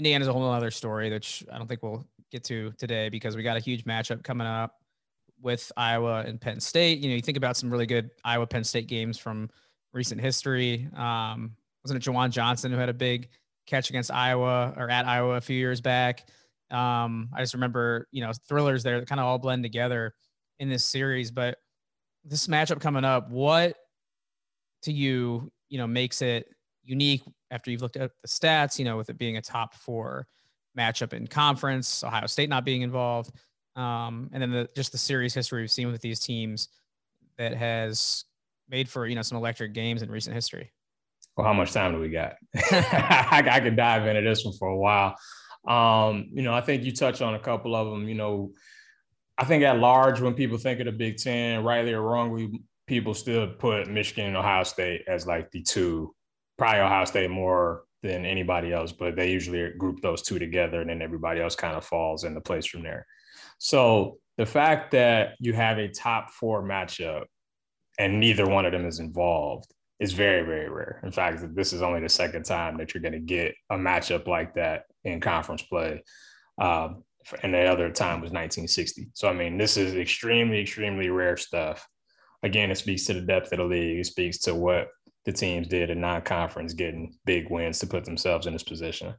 Indiana's a whole other story, which I don't think we'll get to today because we got a huge matchup coming up with Iowa and Penn State. You know, you think about some really good Iowa Penn State games from recent history. Um, wasn't it Juwan Johnson who had a big catch against Iowa or at Iowa a few years back? Um, I just remember, you know, thrillers there that kind of all blend together in this series. But this matchup coming up, what to you, you know, makes it unique after you've looked at the stats, you know, with it being a top four matchup in conference, Ohio State not being involved, um, and then the, just the series history we've seen with these teams that has made for you know some electric games in recent history. Well, how much time do we got? I, I could dive into this one for a while. Um, you know, I think you touched on a couple of them. You know, I think at large, when people think of the Big Ten, rightly or wrongly, people still put Michigan and Ohio State as like the two, probably Ohio State more than anybody else, but they usually group those two together and then everybody else kind of falls into place from there. So the fact that you have a top four matchup and neither one of them is involved is very, very rare. In fact, this is only the second time that you're going to get a matchup like that in conference play. Um, and the other time was 1960. So, I mean, this is extremely, extremely rare stuff. Again, it speaks to the depth of the league. It speaks to what the teams did in non-conference, getting big wins to put themselves in this position.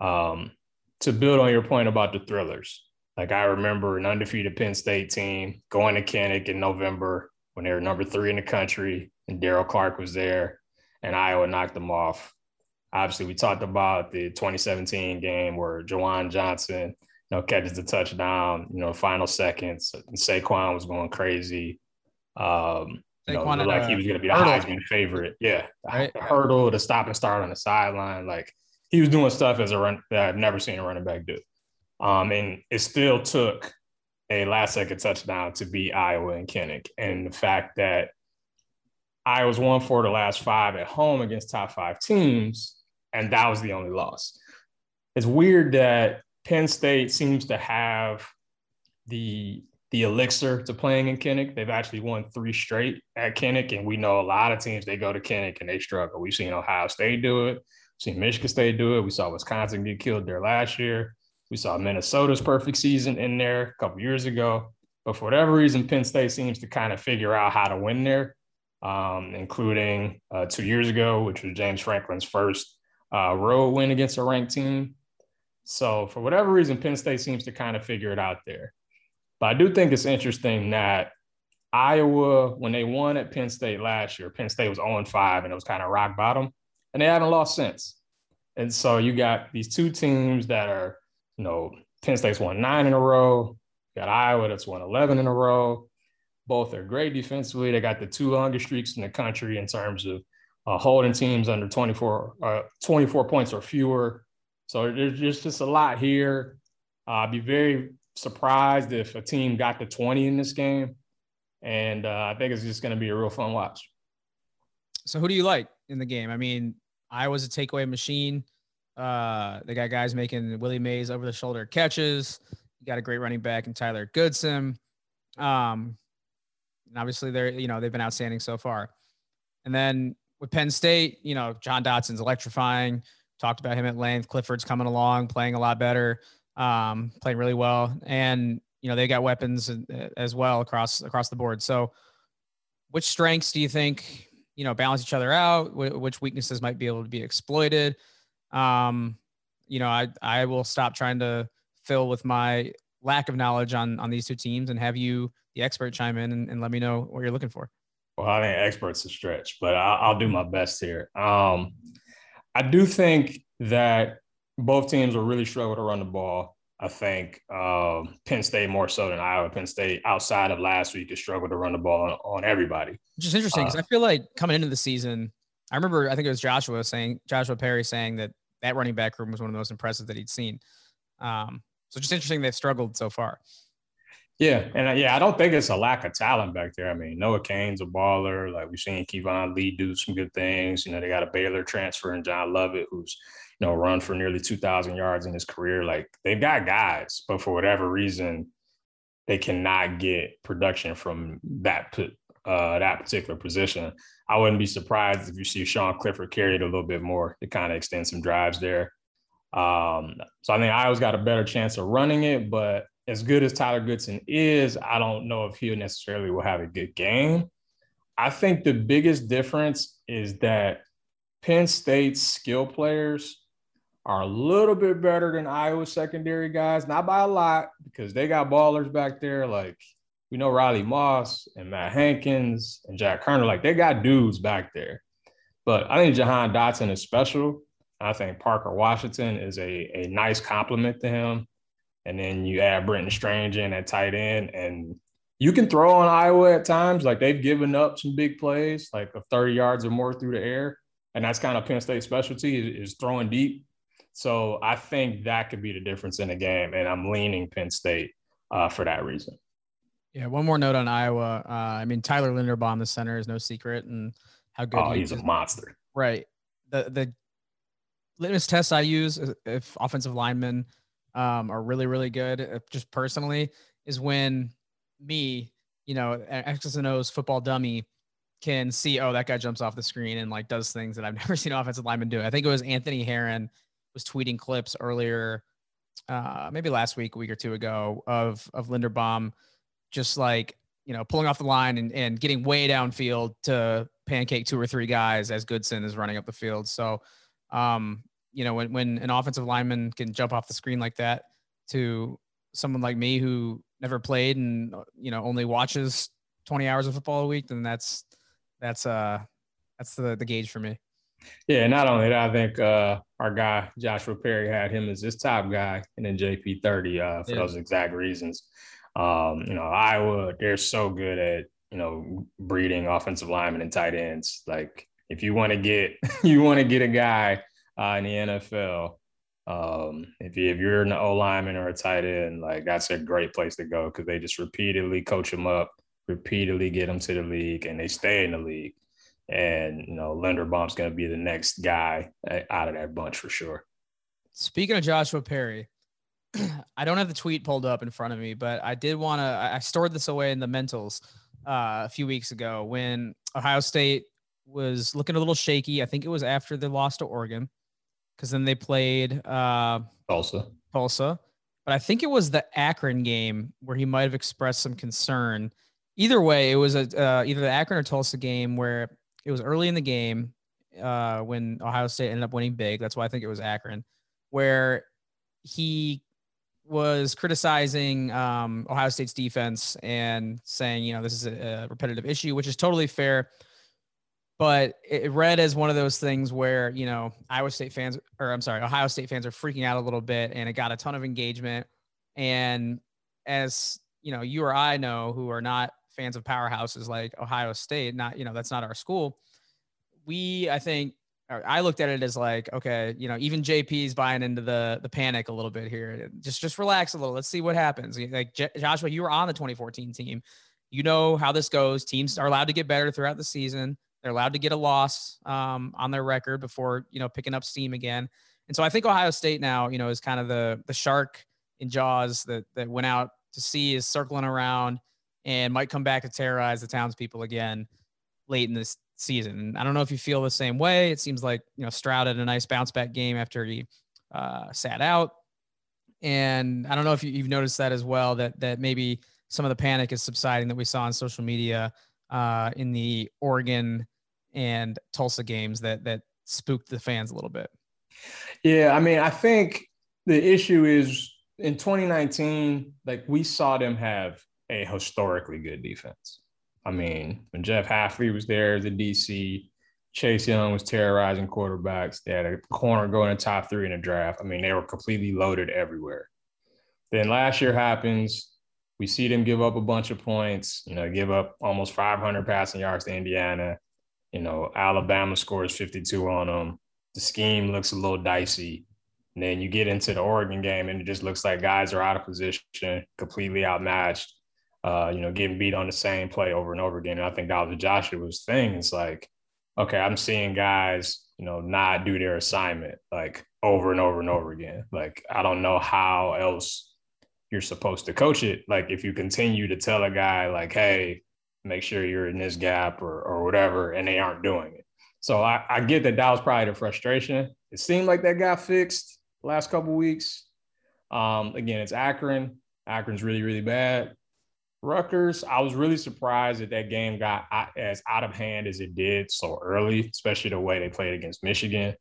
Um, to build on your point about the thrillers, like I remember an undefeated Penn State team going to Kinnick in November when they were number three in the country, and Daryll Clark was there, and Iowa knocked them off. Obviously, we talked about the 2017 game where Juwan Johnson, you know, catches the touchdown, you know, final seconds, and Saquon was going crazy. Um, you know, like he was going to be the hurdle. Heisman favorite. Yeah, right. the hurdle, the stop and start on the sideline, like he was doing stuff as a run that I've never seen a running back do. Um, and it still took a last second touchdown to beat Iowa and Kinnick. And the fact that Iowa's won for the last five at home against top five teams, and that was the only loss. It's weird that Penn State seems to have the the elixir to playing in Kinnick. They've actually won three straight at Kinnick, and we know a lot of teams they go to Kinnick and they struggle. We've seen Ohio State do it, we've seen Michigan State do it. We saw Wisconsin get killed there last year. We saw Minnesota's perfect season in there a couple years ago. But for whatever reason, Penn State seems to kind of figure out how to win there, um, including uh, two years ago, which was James Franklin's first uh, road win against a ranked team. So for whatever reason, Penn State seems to kind of figure it out there. But I do think it's interesting that Iowa, when they won at Penn State last year, Penn State was 0 5 and it was kind of rock bottom, and they haven't lost since. And so you got these two teams that are you know, Penn State's won nine in a row. you got Iowa that's won 11 in a row. Both are great defensively. They got the two longest streaks in the country in terms of uh, holding teams under 24, uh, 24 points or fewer. So there's just, just a lot here. Uh, I'd be very surprised if a team got to 20 in this game. And uh, I think it's just going to be a real fun watch. So who do you like in the game? I mean, Iowa's a takeaway machine. Uh, they got guys making Willie Mays over the shoulder catches. You got a great running back in Tyler Goodson. Um, and obviously they're, you know, they've been outstanding so far. And then with Penn State, you know, Jahan Dotson's electrifying. Talked about him at length. Clifford's coming along, playing a lot better, um, playing really well. And, you know, they got weapons as well across across the board. So which strengths do you think, you know, balance each other out? Which weaknesses might be able to be exploited? Um, you know, I I will stop trying to fill with my lack of knowledge on on these two teams and have you, the expert, chime in and, and let me know what you're looking for. Well, I think experts a stretch, but I'll, I'll do my best here. Um, I do think that both teams will really struggle to run the ball. I think um, Penn State more so than Iowa. Penn State outside of last week has struggled to run the ball on, on everybody. Which is interesting because uh, I feel like coming into the season, I remember I think it was Joshua saying Joshua Perry saying that that running back room was one of the most impressive that he'd seen. Um, so just interesting they've struggled so far. Yeah, and uh, yeah, I don't think it's a lack of talent back there. I mean, Noah Cain's a baller. Like we've seen Keyvone Lee do some good things. You know, they got a Baylor transfer and John Lovett, who's you know run for nearly two thousand yards in his career. Like they've got guys, but for whatever reason, they cannot get production from that uh, that particular position. I wouldn't be surprised if you see Sean Clifford carry it a little bit more to kind of extend some drives there. Um, so I think Iowa's got a better chance of running it, but as good as Tyler Goodson is, I don't know if he necessarily will have a good game. I think the biggest difference is that Penn State's skill players are a little bit better than Iowa secondary guys, not by a lot, because they got ballers back there. Like we know Riley Moss and Matt Hankins and Jack Koerner, like they got dudes back there. But I think Jahan Dotson is special. I think Parker Washington is a, a nice compliment to him. And then you add Brenton Strange in at tight end, and you can throw on Iowa at times. Like they've given up some big plays, like of 30 yards or more through the air. And that's kind of Penn State's specialty is, is throwing deep. So I think that could be the difference in the game. And I'm leaning Penn State uh, for that reason. Yeah, one more note on Iowa. Uh, I mean, Tyler Linderbaum, the center, is no secret, and how good. Oh, he he's is. a monster. Right. The the litmus test I use if offensive linemen um, are really, really good, uh, just personally, is when me, you know, X's and O's football dummy can see, oh, that guy jumps off the screen and like does things that I've never seen offensive linemen do. I think it was Anthony Herron was tweeting clips earlier, uh, maybe last week, a week or two ago, of of Linderbaum just like you know pulling off the line and, and getting way downfield to pancake two or three guys as Goodson is running up the field. So um, you know, when, when an offensive lineman can jump off the screen like that to someone like me who never played and, you know, only watches 20 hours of football a week, then that's, that's, uh, that's the, the gauge for me. Yeah, not only that, I think uh, our guy Joshua Perry had him as his top guy, and then JP thirty uh, for yeah. those exact reasons. Um, you know, Iowa, they're so good at you know breeding offensive linemen and tight ends. Like, if you want to get you want to get a guy uh, in the NFL. Um, if, you, if you're an O lineman or a tight end, like that's a great place to go because they just repeatedly coach them up, repeatedly get them to the league, and they stay in the league. And you know, Linderbaum's going to be the next guy uh, out of that bunch for sure. Speaking of Joshua Perry, I don't have the tweet pulled up in front of me, but I did want to. I stored this away in the mentals uh, a few weeks ago when Ohio State was looking a little shaky. I think it was after the loss to Oregon because then they played uh, Tulsa. Tulsa, but I think it was the Akron game where he might have expressed some concern. Either way, it was a uh, either the Akron or Tulsa game where it was early in the game uh, when Ohio State ended up winning big. That's why I think it was Akron, where he was criticizing um, Ohio State's defense and saying, you know, this is a, a repetitive issue, which is totally fair but it read as one of those things where you know Iowa State fans, or I'm sorry, Ohio State fans are freaking out a little bit, and it got a ton of engagement. And as you know, you or I know, who are not fans of powerhouses like Ohio State, not you know that's not our school. We, I think, I looked at it as like, okay, you know, even JP's buying into the the panic a little bit here. Just just relax a little. Let's see what happens. Like J- Joshua, you were on the 2014 team. You know how this goes. Teams are allowed to get better throughout the season they're allowed to get a loss um, on their record before you know picking up steam again. And so I think Ohio State now, you know, is kind of the the shark in Jaws that that went out to sea is circling around and might come back to terrorize the townspeople again late in this season. I don't know if you feel the same way. It seems like you know Stroud had a nice bounce back game after he uh, sat out, and I don't know if you, have noticed that as well. That that maybe some of the panic is subsiding that we saw on social media uh, in the Oregon and Tulsa games that that spooked the fans a little bit. Yeah, I mean, I think the issue is in 2019, like we saw them have a historically good defense. I mean, when Jeff Hafley was there as a DC, Chase Young was terrorizing quarterbacks. They had a corner going in top three in the draft. I mean, they were completely loaded everywhere. Then last year happens. We see them give up a bunch of points, you know, give up almost 500 passing yards to Indiana. You know, Alabama scores 52 on them. The scheme looks a little dicey. And then you get into the Oregon game and it just looks like guys are out of position, completely outmatched, uh, you know, getting beat on the same play over and over again. And I think that was Joshua's thing. It's like, okay, I'm seeing guys, you know, not do their assignment like over and over and over again. Like, I don't know how else you're supposed to coach it. Like, if you continue to tell a guy, like, hey, make sure you're in this gap or, or whatever, and they aren't doing it. So I, I get that that was probably the frustration. It seemed like that got fixed last couple weeks. Um, again, it's Akron. Akron's really, really bad. Rutgers, I was really surprised that that game got as out of hand as it did so early, especially the way they played against Michigan.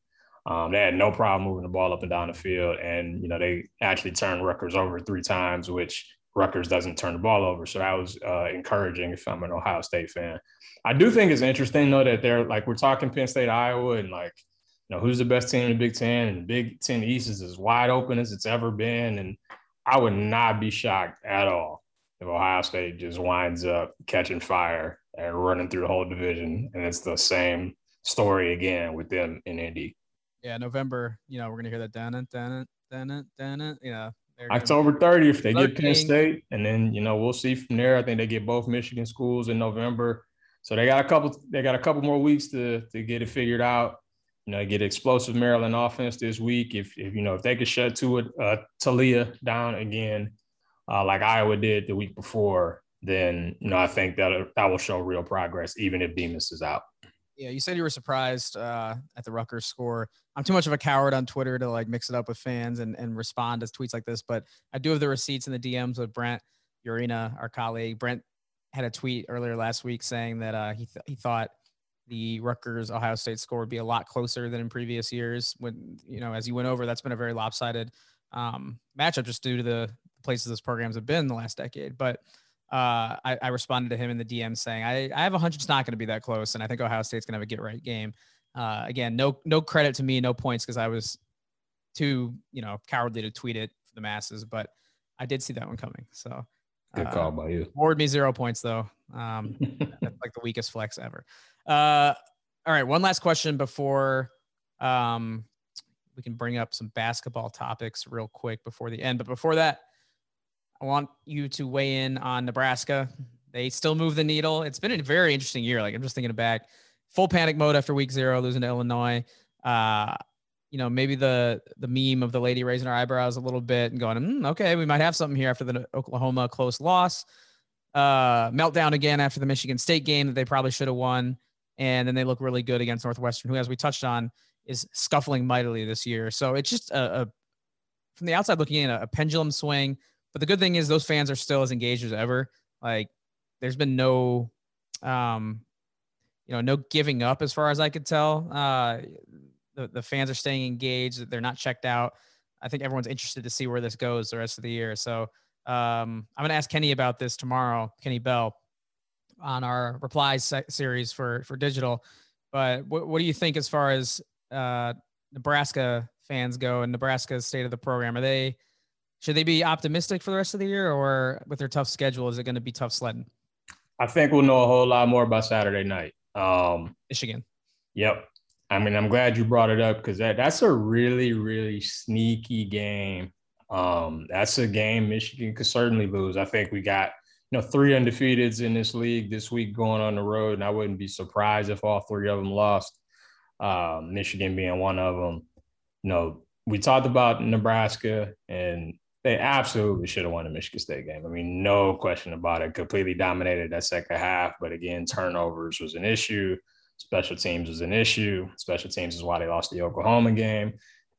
Um, they had no problem moving the ball up and down the field, and you know they actually turned Rutgers over three times, which Rutgers doesn't turn the ball over. So that was uh, encouraging if I'm an Ohio State fan. I do think it's interesting though that they're like we're talking Penn State, Iowa, and like you know who's the best team in the Big Ten, and the Big Ten East is as wide open as it's ever been, and I would not be shocked at all if Ohio State just winds up catching fire and running through the whole division, and it's the same story again with them in Indy. Yeah, November. You know, we're gonna hear that dun it, dun it, dun it, dun it. You know, October 30th, they get Penn State, and then you know we'll see from there. I think they get both Michigan schools in November, so they got a couple. They got a couple more weeks to to get it figured out. You know, get explosive Maryland offense this week. If if you know if they could shut to it, uh, Taulia down again, uh, like Iowa did the week before, then you know I think that that will show real progress, even if Demus is out. Yeah, you said you were surprised uh, at the Rutgers score. I'm too much of a coward on Twitter to like mix it up with fans and, and respond to tweets like this, but I do have the receipts in the DMs with Brent Yarina, our colleague. Brent had a tweet earlier last week saying that uh, he th- he thought the Rutgers Ohio State score would be a lot closer than in previous years. When you know, as you went over, that's been a very lopsided um, matchup just due to the places those programs have been in the last decade. But uh, I, I, responded to him in the DM saying, I, I have a hunch it's not going to be that close. And I think Ohio State's going to have a get right game. Uh, again, no, no credit to me, no points because I was too, you know, cowardly to tweet it for the masses, but I did see that one coming. So good call uh, by you. Award me zero points though. Um, that's like the weakest flex ever. Uh, all right. One last question before um, we can bring up some basketball topics real quick before the end. But before that, I want you to weigh in on Nebraska. They still move the needle. It's been a very interesting year. Like I'm just thinking back, full panic mode after week zero, losing to Illinois. Uh, you know, maybe the the meme of the lady raising her eyebrows a little bit and going, mm, okay, we might have something here after the Oklahoma close loss. Uh, meltdown again after the Michigan State game that they probably should have won, and then they look really good against Northwestern, who, as we touched on, is scuffling mightily this year. So it's just a, a from the outside looking in, a, a pendulum swing but the good thing is those fans are still as engaged as ever. Like there's been no, um, you know, no giving up as far as I could tell. Uh, the, the fans are staying engaged. They're not checked out. I think everyone's interested to see where this goes the rest of the year. So um, I'm going to ask Kenny about this tomorrow, Kenny Bell, on our replies series for for digital. But what, what do you think as far as uh, Nebraska fans go and Nebraska's state of the program? Are they should they be optimistic for the rest of the year, or with their tough schedule, is it going to be tough sledding? I think we'll know a whole lot more by Saturday night. Um, Michigan. Yep. I mean, I'm glad you brought it up because that, that's a really, really sneaky game. Um, that's a game Michigan could certainly lose. I think we got you know three undefeateds in this league this week going on the road, and I wouldn't be surprised if all three of them lost. Um, Michigan being one of them. You know, we talked about Nebraska and they absolutely should have won the Michigan State game. I mean, no question about it. Completely dominated that second half. But again, turnovers was an issue. Special teams was an issue. Special teams is why they lost the Oklahoma game.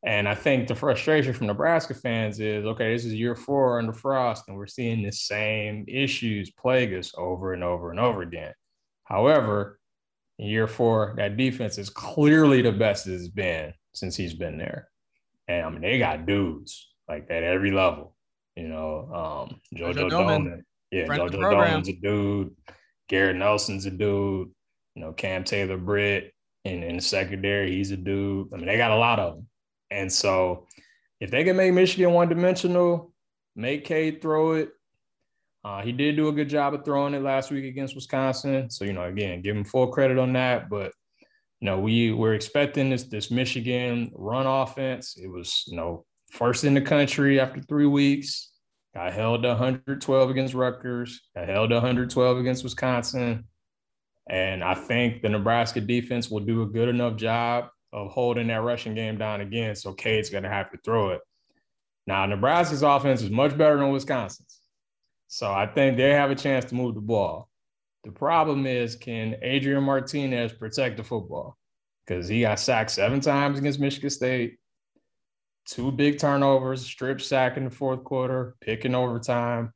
And I think the frustration from Nebraska fans is okay, this is year four under Frost, and we're seeing the same issues plague us over and over and over again. However, year four, that defense is clearly the best it's been since he's been there. And I mean, they got dudes like at every level. You know, um, JoJo, JoJo Domann. Domann. Yeah, Friend JoJo. Domann's a dude. Garrett Nelson's a dude. You know, Cam Taylor Britt in, in the secondary, he's a dude. I mean, they got a lot of them. And so if they can make Michigan one dimensional, make Cade throw it. Uh, he did do a good job of throwing it last week against Wisconsin. So, you know, again, give him full credit on that. But you know, we were expecting this this Michigan run offense. It was, you know, first in the country after three weeks. Got held to 112 against Rutgers. Got held to 112 against Wisconsin. And I think the Nebraska defense will do a good enough job of holding that rushing game down again. So Cade's going to have to throw it. Now, Nebraska's offense is much better than Wisconsin's. So I think they have a chance to move the ball. The problem is, can Adrian Martinez protect the football? Because he got sacked seven times against Michigan State, two big turnovers, strip sack in the fourth quarter, picking overtime.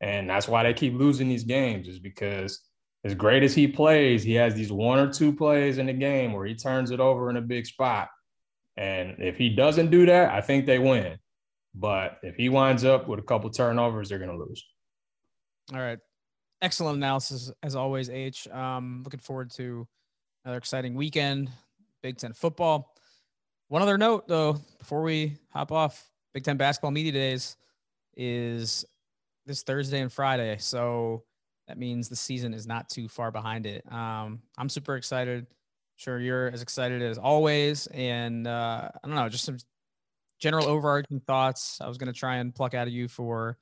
And that's why they keep losing these games, is because as great as he plays, he has these one or two plays in the game where he turns it over in a big spot. And if he doesn't do that, I think they win. But if he winds up with a couple turnovers, they're going to lose. All right. Excellent analysis as always, H. Um, looking forward to another exciting weekend, Big Ten football. One other note, though, before we hop off, Big Ten basketball media days is this Thursday and Friday. So that means the season is not too far behind it. Um, I'm super excited. Sure, you're as excited as always. And uh, I don't know, just some general overarching thoughts. I was going to try and pluck out of you for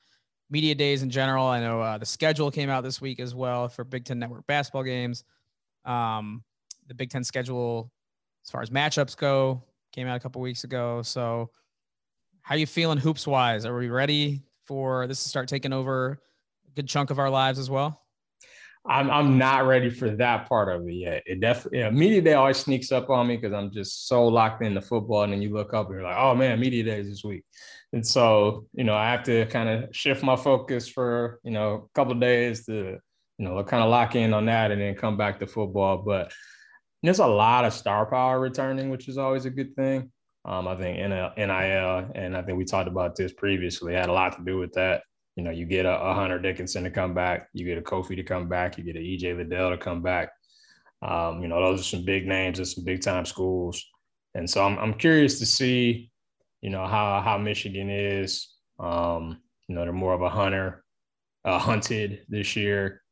media days in general. I know uh, the schedule came out this week as well for Big Ten Network basketball games. Um, the Big Ten schedule, as far as matchups go, came out a couple weeks ago. So, how you feeling hoops wise? Are we ready for this to start taking over a good chunk of our lives as well? I'm I'm not ready for that part of it yet. It definitely yeah, media day always sneaks up on me because I'm just so locked into football, and then you look up and you're like, oh man, media day is this week, and so you know I have to kind of shift my focus for you know a couple days to you know kind of lock in on that, and then come back to football. But there's a lot of star power returning, which is always a good thing. Um, I think NIL, and I think we talked about this previously, had a lot to do with that. You know, you get a, a Hunter Dickinson to come back, you get a Kofi to come back, you get an EJ Liddell to come back. Um, you know, those are some big names and some big time schools. And so I'm, I'm curious to see, you know, how how Michigan is. Um, you know, they're more of a hunter, uh, hunted this year.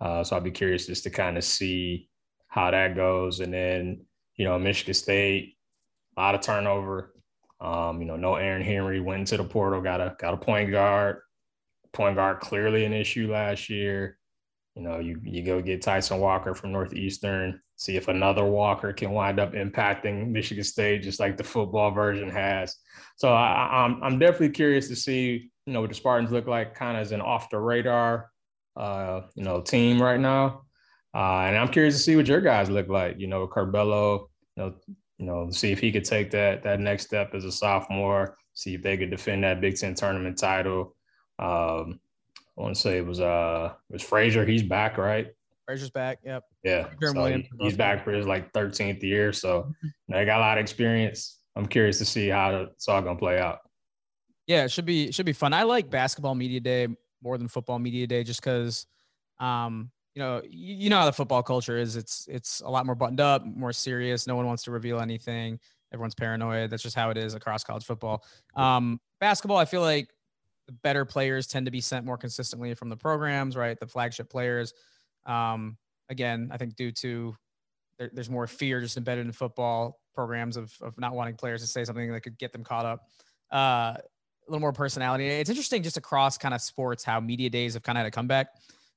Uh, so I'll be curious just to kind of see how that goes. And then, you know, Michigan State, a lot of turnover. Um, you know, no Aaron Henry went into the portal, got a got a point guard. Point guard clearly an issue last year. You know, you you go get Tyson Walker from Northeastern, see if another Walker can wind up impacting Michigan State just like the football version has. So I, I'm I'm definitely curious to see you know what the Spartans look like, kind of as an off the radar, uh, you know, team right now. Uh, and I'm curious to see what your guys look like. You know, Curbelo, you know, you know, see if he could take that that next step as a sophomore. See if they could defend that Big Ten tournament title. Um, I want to say it was uh it was Frazier. He's back, right? Frazier's back. Yep. Yeah, so he- he's back for his like 13th year. So you know, they got a lot of experience. I'm curious to see how it's all gonna play out. Yeah, it should be it should be fun. I like basketball media day more than football media day just because um you know you, you know how the football culture is it's it's a lot more buttoned up more serious no one wants to reveal anything everyone's paranoid that's just how it is across college football um basketball i feel like the better players tend to be sent more consistently from the programs right the flagship players um again i think due to there, there's more fear just embedded in football programs of, of not wanting players to say something that could get them caught up uh a little more personality. It's interesting just across kind of sports how media days have kind of had a comeback.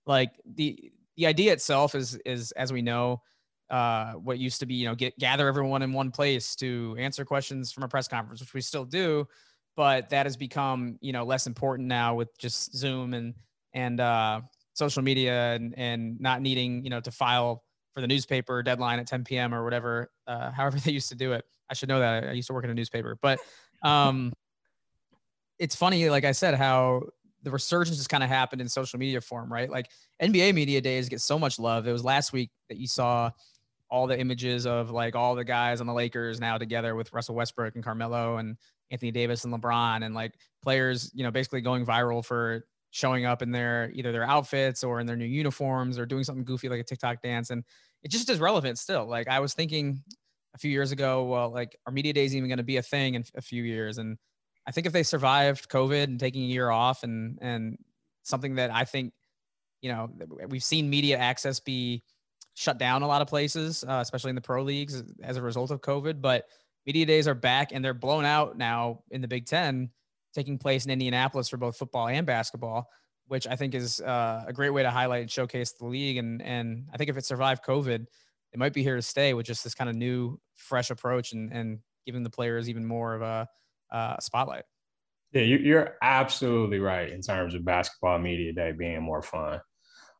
Like the the idea itself is is as we know, uh, what used to be you know get gather everyone in one place to answer questions from a press conference, which we still do, but that has become you know less important now with just Zoom and and uh, social media and and not needing you know to file for the newspaper deadline at 10 p.m. or whatever, uh, however they used to do it. I should know that. I used to work in a newspaper, but um, it's funny, like I said, how the resurgence has kind of happened in social media form, right? Like NBA media days get so much love. It was last week that you saw all the images of like all the guys on the Lakers now together with Russell Westbrook and Carmelo and Anthony Davis and LeBron and like players, you know, basically going viral for showing up in their either their outfits or in their new uniforms or doing something goofy like a TikTok dance. And it just is relevant still. Like I was thinking a few years ago, well, like our media days even going to be a thing in a few years. And I think if they survived COVID and taking a year off and and something that I think, you know, we've seen media access be shut down a lot of places, uh, especially in the pro leagues as a result of COVID. But media days are back and they're blown out now in the Big Ten, taking place in Indianapolis for both football and basketball, which I think is uh, a great way to highlight and showcase the league. And and I think if it survived COVID, it might be here to stay with just this kind of new, fresh approach and and giving the players even more of a uh, spotlight. Yeah, you're absolutely right in terms of basketball media day being more fun.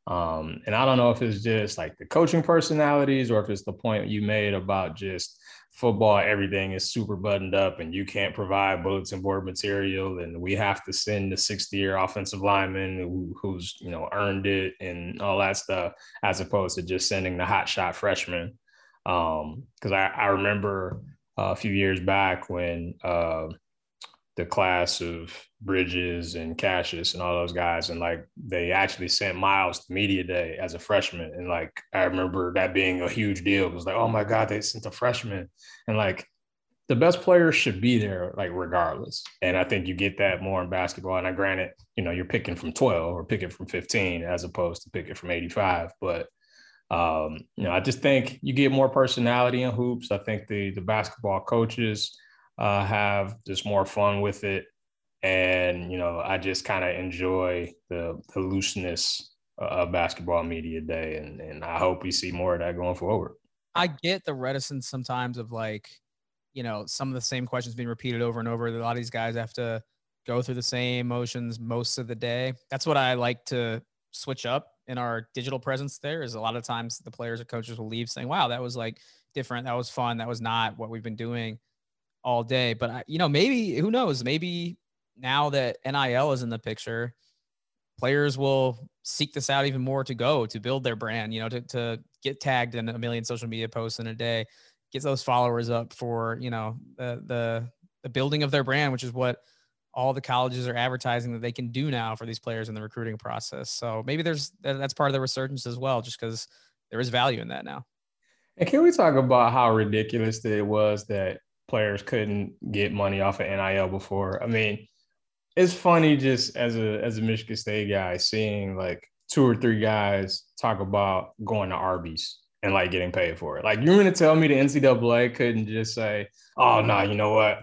Um, and I don't know if it's just like the coaching personalities or if it's the point you made about just football, everything is super buttoned up and you can't provide bulletin board material. And we have to send the 60 year offensive lineman who, who's, you know, earned it and all that stuff, as opposed to just sending the hot shot freshman. Um, cause I, I remember a few years back when, uh, the class of Bridges and Cassius and all those guys. And like they actually sent Miles to media day as a freshman. And like I remember that being a huge deal. It was like, oh my God, they sent a freshman. And like the best players should be there, like regardless. And I think you get that more in basketball. And I granted, you know, you're picking from 12 or picking from 15 as opposed to picking from 85. But um, you know, I just think you get more personality in hoops. I think the the basketball coaches uh, have just more fun with it. And, you know, I just kind of enjoy the, the looseness of basketball media day. And, and I hope we see more of that going forward. I get the reticence sometimes of like, you know, some of the same questions being repeated over and over. A lot of these guys have to go through the same motions most of the day. That's what I like to switch up in our digital presence there is a lot of times the players or coaches will leave saying, wow, that was like different. That was fun. That was not what we've been doing all day. But I, you know, maybe who knows? Maybe now that NIL is in the picture, players will seek this out even more to go to build their brand. You know, to to get tagged in a million social media posts in a day, get those followers up for you know the the the building of their brand, which is what all the colleges are advertising that they can do now for these players in the recruiting process. So maybe there's that's part of the resurgence as well, just because there is value in that now. And can we talk about how ridiculous it was that players couldn't get money off of NIL before. I mean, it's funny just as a as a Michigan State guy seeing like two or three guys talk about going to Arby's and like getting paid for it. Like you're gonna tell me the NCAA couldn't just say, "Oh no, nah, you know what?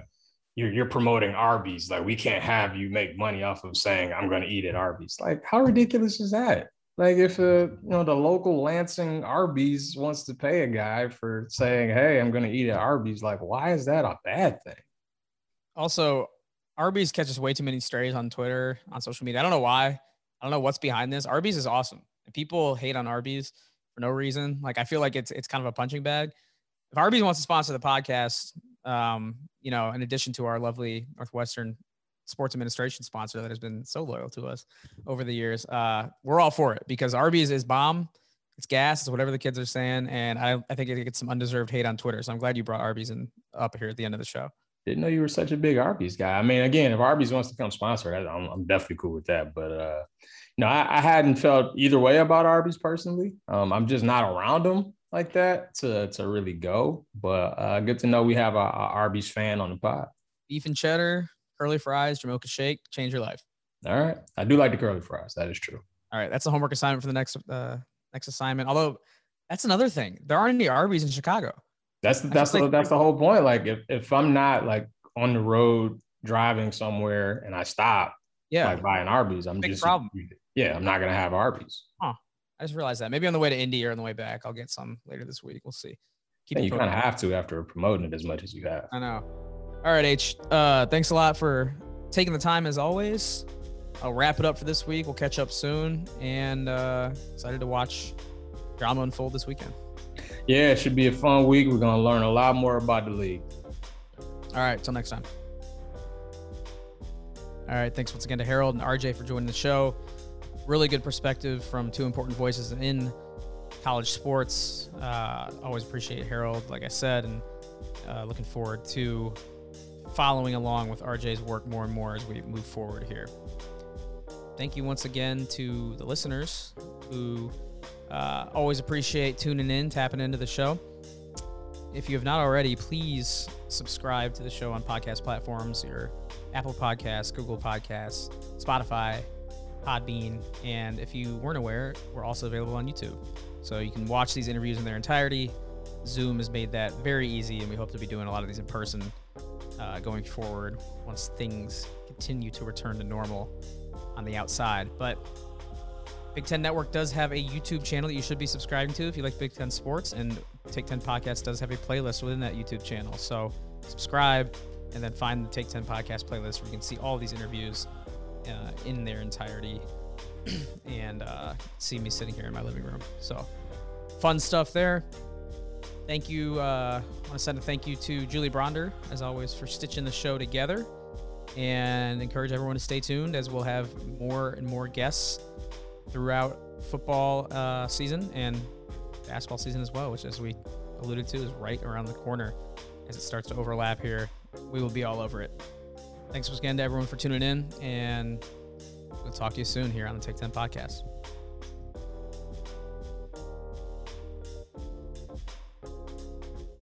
You're you're promoting Arby's. Like we can't have you make money off of saying I'm gonna eat at Arby's. Like how ridiculous is that? Like if uh, you know the local Lansing Arby's wants to pay a guy for saying, "Hey, I'm going to eat at Arby's," like why is that a bad thing? Also, Arby's catches way too many strays on Twitter, on social media. I don't know why. I don't know what's behind this. Arby's is awesome. People hate on Arby's for no reason. Like I feel like it's it's kind of a punching bag. If Arby's wants to sponsor the podcast, um, you know, in addition to our lovely Northwestern sports administration sponsor that has been so loyal to us over the years. Uh, we're all for it because Arby's is bomb. It's gas. It's whatever the kids are saying. And I, I think it gets some undeserved hate on Twitter. So I'm glad you brought Arby's in up here at the end of the show. Didn't know you were such a big Arby's guy. I mean, again, if Arby's wants to come sponsor, I'm, I'm definitely cool with that. But, uh, you know, I, I hadn't felt either way about Arby's personally. Um, I'm just not around them like that to, to really go. But uh, good to know we have a, a Arby's fan on the pod. Beef and cheddar, curly fries, Jamocha shake, change your life. All right. I do like the curly fries. That is true. All right. That's the homework assignment for the next uh next assignment. Although that's another thing. There aren't any Arby's in Chicago. That's the, that's the, like, that's the whole point. Like if, if I'm not like on the road driving somewhere and I stop, yeah, like buying Arby's, I'm Big just problem. Yeah, I'm not gonna have Arby's. Huh. I just realized that. Maybe on the way to Indy or on the way back, I'll get some later this week. We'll see. Keep you kind of have to after promoting it as much as you have. I know. All right, H. Uh, thanks a lot for taking the time as always. I'll wrap it up for this week. We'll catch up soon and uh, excited to watch drama unfold this weekend. Yeah, it should be a fun week. We're going to learn a lot more about the league. All right, till next time. All right, thanks once again to Harold and RJ for joining the show. Really good perspective from two important voices in college sports. Uh, always appreciate Harold, like I said, and uh, looking forward to following along with RJ's work more and more as we move forward here. Thank you once again to the listeners who uh, always appreciate tuning in, tapping into the show. If you have not already, please subscribe to the show on podcast platforms, your Apple Podcasts, Google Podcasts, Spotify, Podbean, and if you weren't aware, we're also available on YouTube. So you can watch these interviews in their entirety. Zoom has made that very easy, and we hope to be doing a lot of these in person uh, going forward once things continue to return to normal on the outside. But Big Ten Network does have a YouTube channel that you should be subscribing to if you like Big Ten sports, and Take 10 Podcast does have a playlist within that YouTube channel. So subscribe and then find the Take 10 Podcast playlist where you can see all these interviews uh, in their entirety and uh, see me sitting here in my living room. So fun stuff there. Thank you. Uh, I want to send a thank you to Julie Bronder, as always, for stitching the show together and encourage everyone to stay tuned as we'll have more and more guests throughout football uh, season and basketball season as well, which, as we alluded to, is right around the corner as it starts to overlap here. We will be all over it. Thanks once again to everyone for tuning in, and we'll talk to you soon here on the Take 10 podcast.